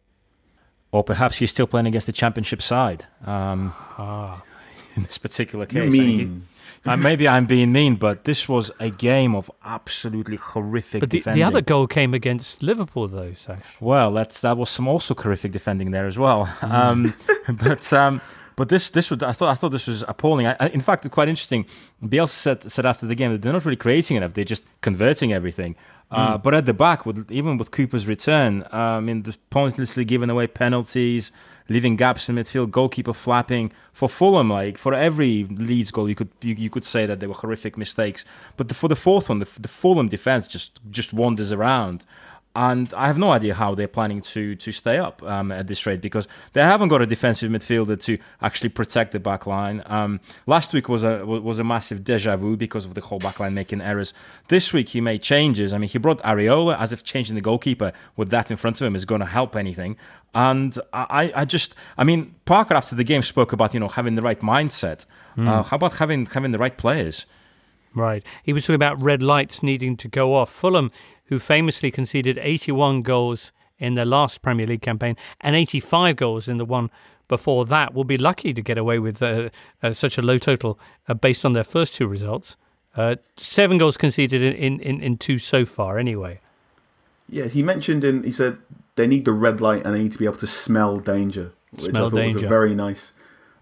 Or perhaps he's still playing against the championship side. Um, ah. [LAUGHS] In this particular case, you mean? [LAUGHS] uh, maybe I'm being mean, but this was a game of absolutely horrific but the, defending. the other goal came against Liverpool, though, Sash. Well, that's that was some also horrific defending there as well. Mm. Um, [LAUGHS] but um, but this this would I thought I thought this was appalling. I, in fact, quite interesting. Bielsa said said after the game that they're not really creating enough; they're just converting everything. Uh, mm. But at the back, with, even with Cooper's return, uh, I mean, pointlessly giving away penalties, leaving gaps in midfield, goalkeeper flapping for Fulham. Like for every Leeds goal, you could you, you could say that they were horrific mistakes. But the, for the fourth one, the, the Fulham defense just just wanders around. And I have no idea how they're planning to to stay up um, at this rate because they haven't got a defensive midfielder to actually protect the back line. Um, last week was a was a massive deja vu because of the whole back line making errors. This week he made changes. I mean, he brought Areola as if changing the goalkeeper with that in front of him is going to help anything. And I, I just, I mean, Parker after the game spoke about you know having the right mindset. Mm. Uh, how about having having the right players? Right. He was talking about red lights needing to go off. Fulham who famously conceded 81 goals in their last Premier League campaign and 85 goals in the one before that, will be lucky to get away with uh, uh, such a low total uh, based on their first two results. Uh, seven goals conceded in, in, in two so far, anyway. Yeah, he mentioned in, he said they need the red light and they need to be able to smell danger, which smell I thought danger. was a very nice,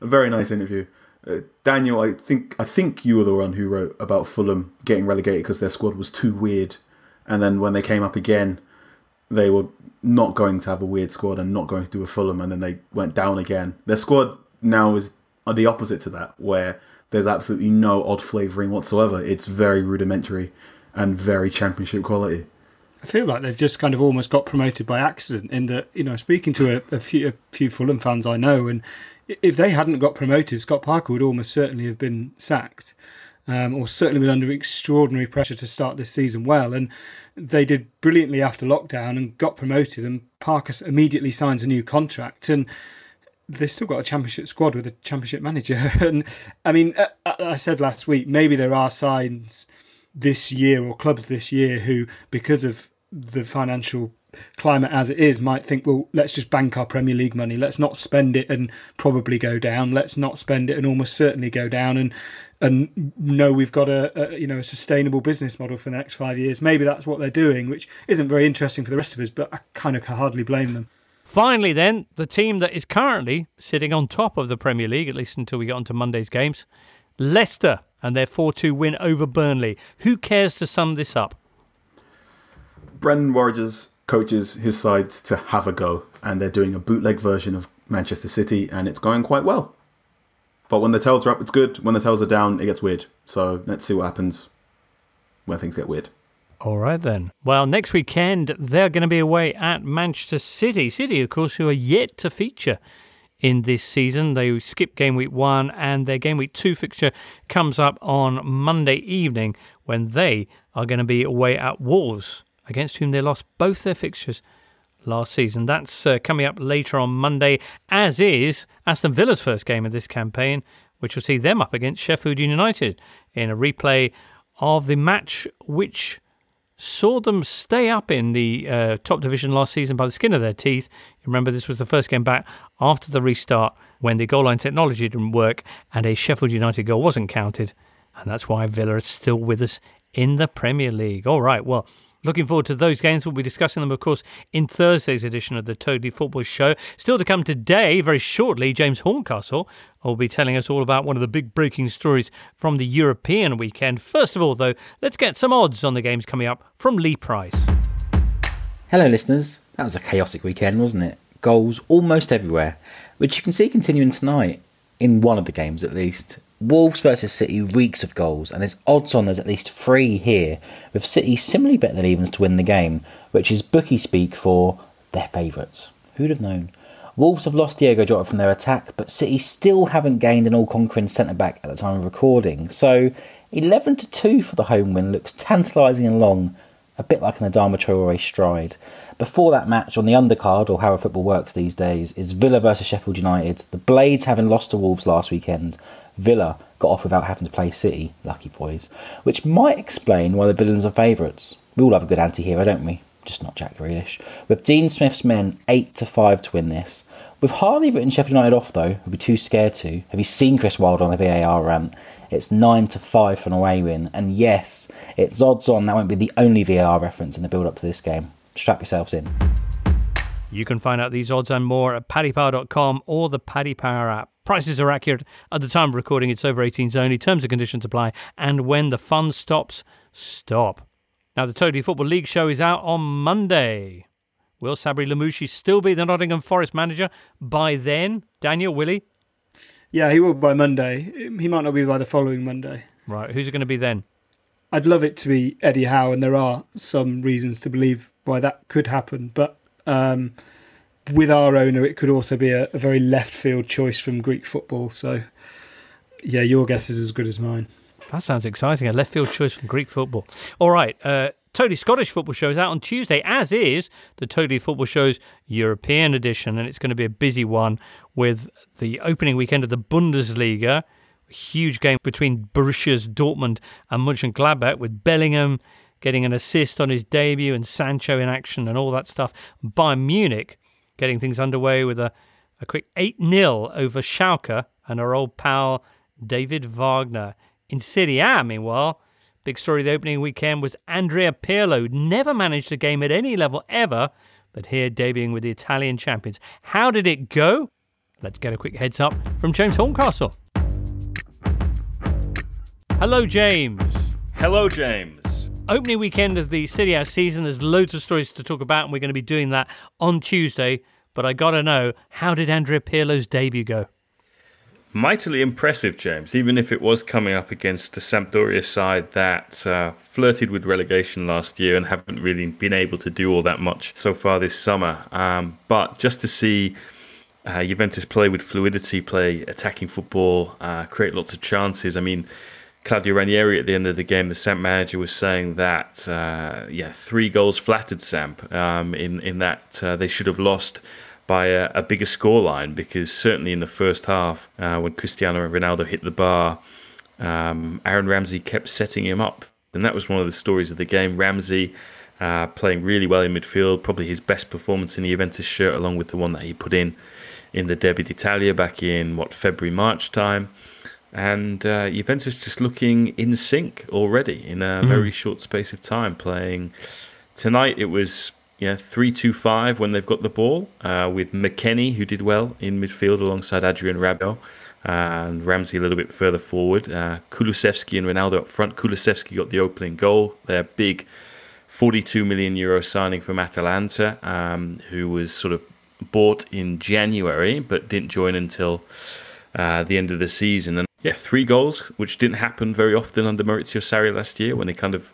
a very nice interview. Uh, Daniel, I think I think you were the one who wrote about Fulham getting relegated because their squad was too weird and then when they came up again, they were not going to have a weird squad and not going to do a Fulham, and then they went down again. Their squad now is the opposite to that, where there's absolutely no odd flavouring whatsoever. It's very rudimentary and very championship quality. I feel like they've just kind of almost got promoted by accident. In that, you know, speaking to a, a few a few Fulham fans I know, and if they hadn't got promoted, Scott Parker would almost certainly have been sacked um, or certainly been under extraordinary pressure to start this season well. And they did brilliantly after lockdown and got promoted. And Parker immediately signs a new contract. And they've still got a championship squad with a championship manager. [LAUGHS] and I mean, uh, uh, I said last week, maybe there are signs this year or clubs this year who, because of the financial climate as it is might think, well, let's just bank our Premier League money. Let's not spend it and probably go down. Let's not spend it and almost certainly go down. And and know we've got a, a, you know a sustainable business model for the next five years. Maybe that's what they're doing, which isn't very interesting for the rest of us. But I kind of can hardly blame them. Finally, then the team that is currently sitting on top of the Premier League, at least until we get on to Monday's games, Leicester and their four-two win over Burnley. Who cares to sum this up? Brendan Rodgers coaches his side to have a go, and they're doing a bootleg version of Manchester City, and it's going quite well. But when the tails are up, it's good. When the tails are down, it gets weird. So let's see what happens when things get weird. All right then. Well, next weekend they're going to be away at Manchester City. City, of course, who are yet to feature in this season. They skip game week one, and their game week two fixture comes up on Monday evening when they are going to be away at Wolves, against whom they lost both their fixtures last season. That's uh, coming up later on Monday, as is Aston Villa's first game of this campaign, which will see them up against Sheffield United in a replay of the match which saw them stay up in the uh, top division last season by the skin of their teeth. You remember this was the first game back after the restart when the goal line technology didn't work and a Sheffield United goal wasn't counted. And that's why Villa is still with us in the Premier League. All right, well, Looking forward to those games. We'll be discussing them, of course, in Thursday's edition of the Totally Football Show. Still to come today, very shortly, James Horncastle will be telling us all about one of the big breaking stories from the European weekend. First of all, though, let's get some odds on the games coming up from Lee Price. Hello, listeners. That was a chaotic weekend, wasn't it? Goals almost everywhere, which you can see continuing tonight, in one of the games at least. Wolves versus City reeks of goals, and there's odds on there's at least three here, with City similarly better than evens to win the game, which is bookie speak for their favourites. Who'd have known? Wolves have lost Diogo Jota from their attack, but City still haven't gained an all-conquering centre back at the time of recording. So, 11 to 2 for the home win looks tantalising and long, a bit like an Adama Traore stride. Before that match on the undercard, or how a football works these days, is Villa versus Sheffield United. The Blades having lost to Wolves last weekend, Villa got off without having to play City, lucky boys, which might explain why the villains are favourites. We all have a good anti-hero, don't we? Just not Jack Grealish. With Dean Smith's men 8 to 5 to win this. We've hardly written Sheffield United off though, we'll be too scared to. Have you seen Chris Wilder on the VAR rant? It's 9 to 5 for an away win, and yes, it's odds on that won't be the only VAR reference in the build up to this game. Strap yourselves in. You can find out these odds and more at paddypower.com or the Paddy Power app. Prices are accurate at the time of recording. It's over 18s only. Terms and conditions apply. And when the fun stops, stop. Now, the Totally Football League show is out on Monday. Will Sabri Lamouchi still be the Nottingham Forest manager by then? Daniel, will he? Yeah, he will by Monday. He might not be by the following Monday. Right. Who's it going to be then? I'd love it to be Eddie Howe, and there are some reasons to believe why that could happen. But um, with our owner, it could also be a, a very left field choice from Greek football. So, yeah, your guess is as good as mine. That sounds exciting. A left field choice from Greek football. All right. Uh, Totally Scottish Football Show is out on Tuesday, as is the Totally Football Show's European edition. And it's going to be a busy one with the opening weekend of the Bundesliga. A huge game between Borussia's Dortmund and Mönchengladbach with Bellingham getting an assist on his debut and Sancho in action and all that stuff. Bayern Munich getting things underway with a, a quick 8 0 over Schalke and our old pal David Wagner. In Serie A, meanwhile, big story of the opening weekend was Andrea Pirlo. Never managed a game at any level ever, but here debuting with the Italian champions. How did it go? Let's get a quick heads up from James Horncastle. Hello, James. Hello, James. Opening weekend of the Serie A season. There's loads of stories to talk about, and we're going to be doing that on Tuesday. But I got to know, how did Andrea Pirlo's debut go? mightily impressive, James, even if it was coming up against the Sampdoria side that uh, flirted with relegation last year and haven't really been able to do all that much so far this summer. Um, but just to see uh, Juventus play with fluidity, play attacking football, uh, create lots of chances. I mean, Claudio Ranieri at the end of the game, the Samp manager was saying that uh, yeah, three goals flattered Samp um, in in that uh, they should have lost by a, a bigger scoreline because certainly in the first half, uh, when Cristiano Ronaldo hit the bar, um, Aaron Ramsey kept setting him up. And that was one of the stories of the game. Ramsey uh, playing really well in midfield, probably his best performance in the Juventus shirt, along with the one that he put in in the Derby d'Italia back in, what, February, March time. And uh, Juventus just looking in sync already in a mm. very short space of time, playing. Tonight it was yeah, three two five when they've got the ball uh, with McKennie who did well in midfield alongside Adrien Rabiot and Ramsey a little bit further forward. Uh, Kulusevski and Ronaldo up front. Kulusevski got the opening goal. Their big 42 million euro signing from Atalanta, um, who was sort of bought in January but didn't join until uh, the end of the season. And yeah, three goals, which didn't happen very often under Maurizio Sarri last year when they kind of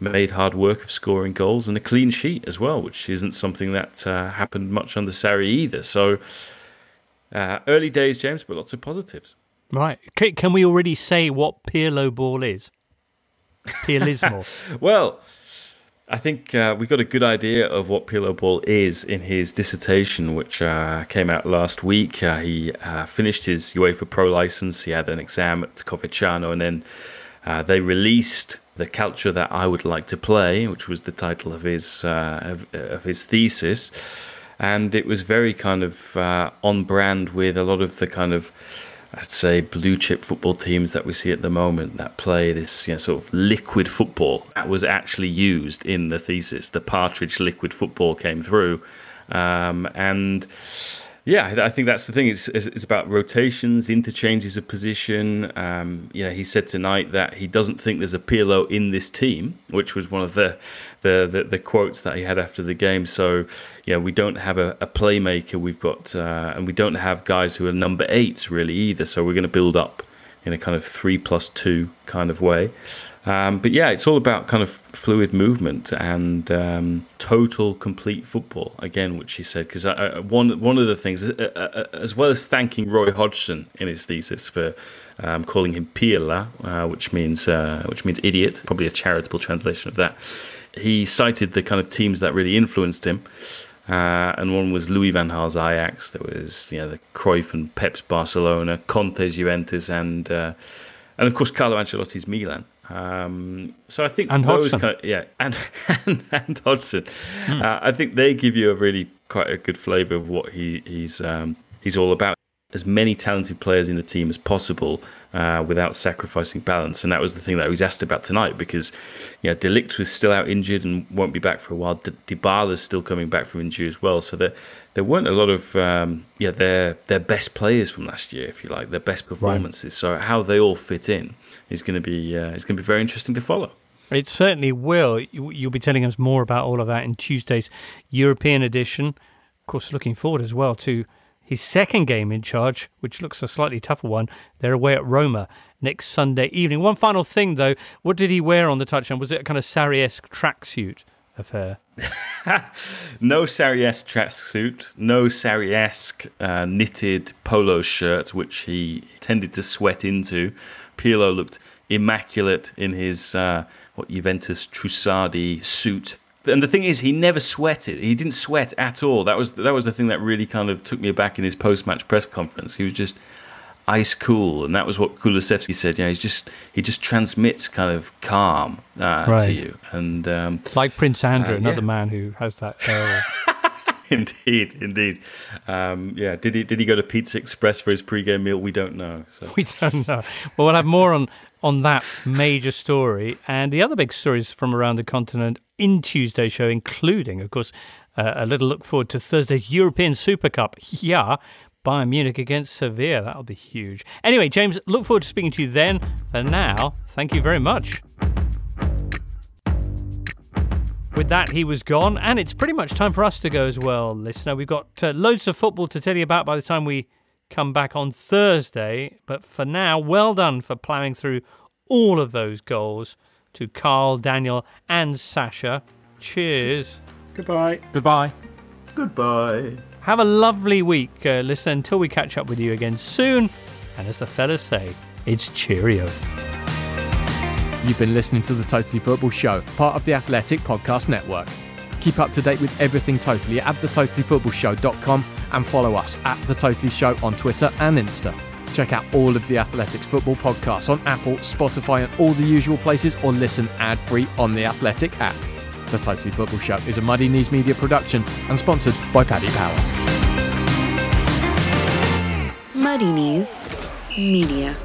made hard work of scoring goals and a clean sheet as well, which isn't something that uh, happened much under Sarri either. So uh, early days, James, but lots of positives. Right. Can we already say what Pirlo ball is? [LAUGHS] Pirlismo. well, I think uh, we got a good idea of what Pirlo ball is in his dissertation, which uh, came out last week. Uh, he uh, finished his UEFA Pro license. He had an exam at Coverciano, and then uh, they released the culture that I would like to play, which was the title of his uh, of, of, his thesis, and it was very kind of on brand with a lot of the kind of I'd say blue chip football teams that we see at the moment that play this you know, sort of liquid football that was actually used in the thesis. The Partridge liquid football came through, um, and yeah, I think that's the thing. It's, it's about rotations, interchanges of position. Um, you know, he said tonight that he doesn't think there's a Pirlo in this team, which was one of the the, the, the quotes that he had after the game. So, yeah, we don't have a, a playmaker. We've got, uh, and we don't have guys who are number eights really either. So we're going to build up in a kind of three plus two kind of way. Um, but yeah, it's all about kind of fluid movement and um, total, complete football again, which he said. Because one one of the things, uh, uh, uh, as well as thanking Roy Hodgson in his thesis for um, calling him Pirla, uh, which means uh, which means idiot, probably a charitable translation of that. He cited the kind of teams that really influenced him. Uh, and one was Louis van Gaal's Ajax. There was you know the Cruyff and Pep's Barcelona, Conte's Juventus, and and of course Carlo Ancelotti's Milan. Um, so I think and those Hodgson. kind of, yeah, [LAUGHS] and and, and Hodgson, hmm. uh, I think they give you a really quite a good flavour of what he, he's um, he's all about. As many talented players in the team as possible uh, without sacrificing balance, and that was the thing that I was asked about tonight because, yeah, De Ligt was still out injured and won't be back for a while. D- Dybala's still coming back from injury as well, so there there weren't a lot of um, yeah their their best players from last year, if you like, their best performances. Right. So how they all fit in is going to be uh, is going to be very interesting to follow. It certainly will. You'll be telling us more about all of that in Tuesday's European edition. Of course, looking forward as well to his second game in charge, which looks a slightly tougher one. They're away at Roma next Sunday evening. One final thing, though. What did he wear on the touchdown? Was it a kind of Sarri esque tracksuit affair? [LAUGHS] no Sarri esque tracksuit, no Sarri esque uh, knitted polo shirt, which he tended to sweat into. Pirlo looked immaculate in his uh, what Juventus Trussardi suit. And the thing is, he never sweated. He didn't sweat at all. That was that was the thing that really kind of took me aback in his post-match press conference. He was just ice cool, and that was what Kulusevski said. Yeah, he's just he just transmits kind of calm uh, Right. to you, and um, Like Prince Andrew, Uh, another yeah. man who has that [LAUGHS] [LAUGHS] indeed, indeed, um, yeah. Did he did he go to Pizza Express for his pre-game meal? We don't know. So. [LAUGHS] we don't know. Well, we'll have more on on that major story and the other big stories from around the continent in Tuesday's show, including, of course, uh, a little look forward to Thursday's European Super Cup. Yeah. Bayern Munich against Sevilla. That'll be huge. Anyway, James, look forward to speaking to you then. For now, thank you very much. With that, he was gone, and it's pretty much time for us to go as well, listener. We've got uh, loads of football to tell you about by the time we come back on Thursday. But for now, well done for ploughing through all of those goals to Carl, Daniel, and Sasha. Cheers. Goodbye. Goodbye. Goodbye. Have a lovely week, uh, listener, until we catch up with you again soon. And as the fellas say, it's cheerio. You've been listening to the Totally Football Show, part of the Athletic Podcast Network. Keep up to date with everything Totally at thetotallyfootballshow.com and follow us at The Totally Show on Twitter and Insta. Check out all of the Athletics football podcasts on Apple, Spotify, and all the usual places, or listen ad free on the Athletic app. The Totally Football Show is a Muddy Knees Media production and sponsored by Paddy Power. Muddy Knees Media.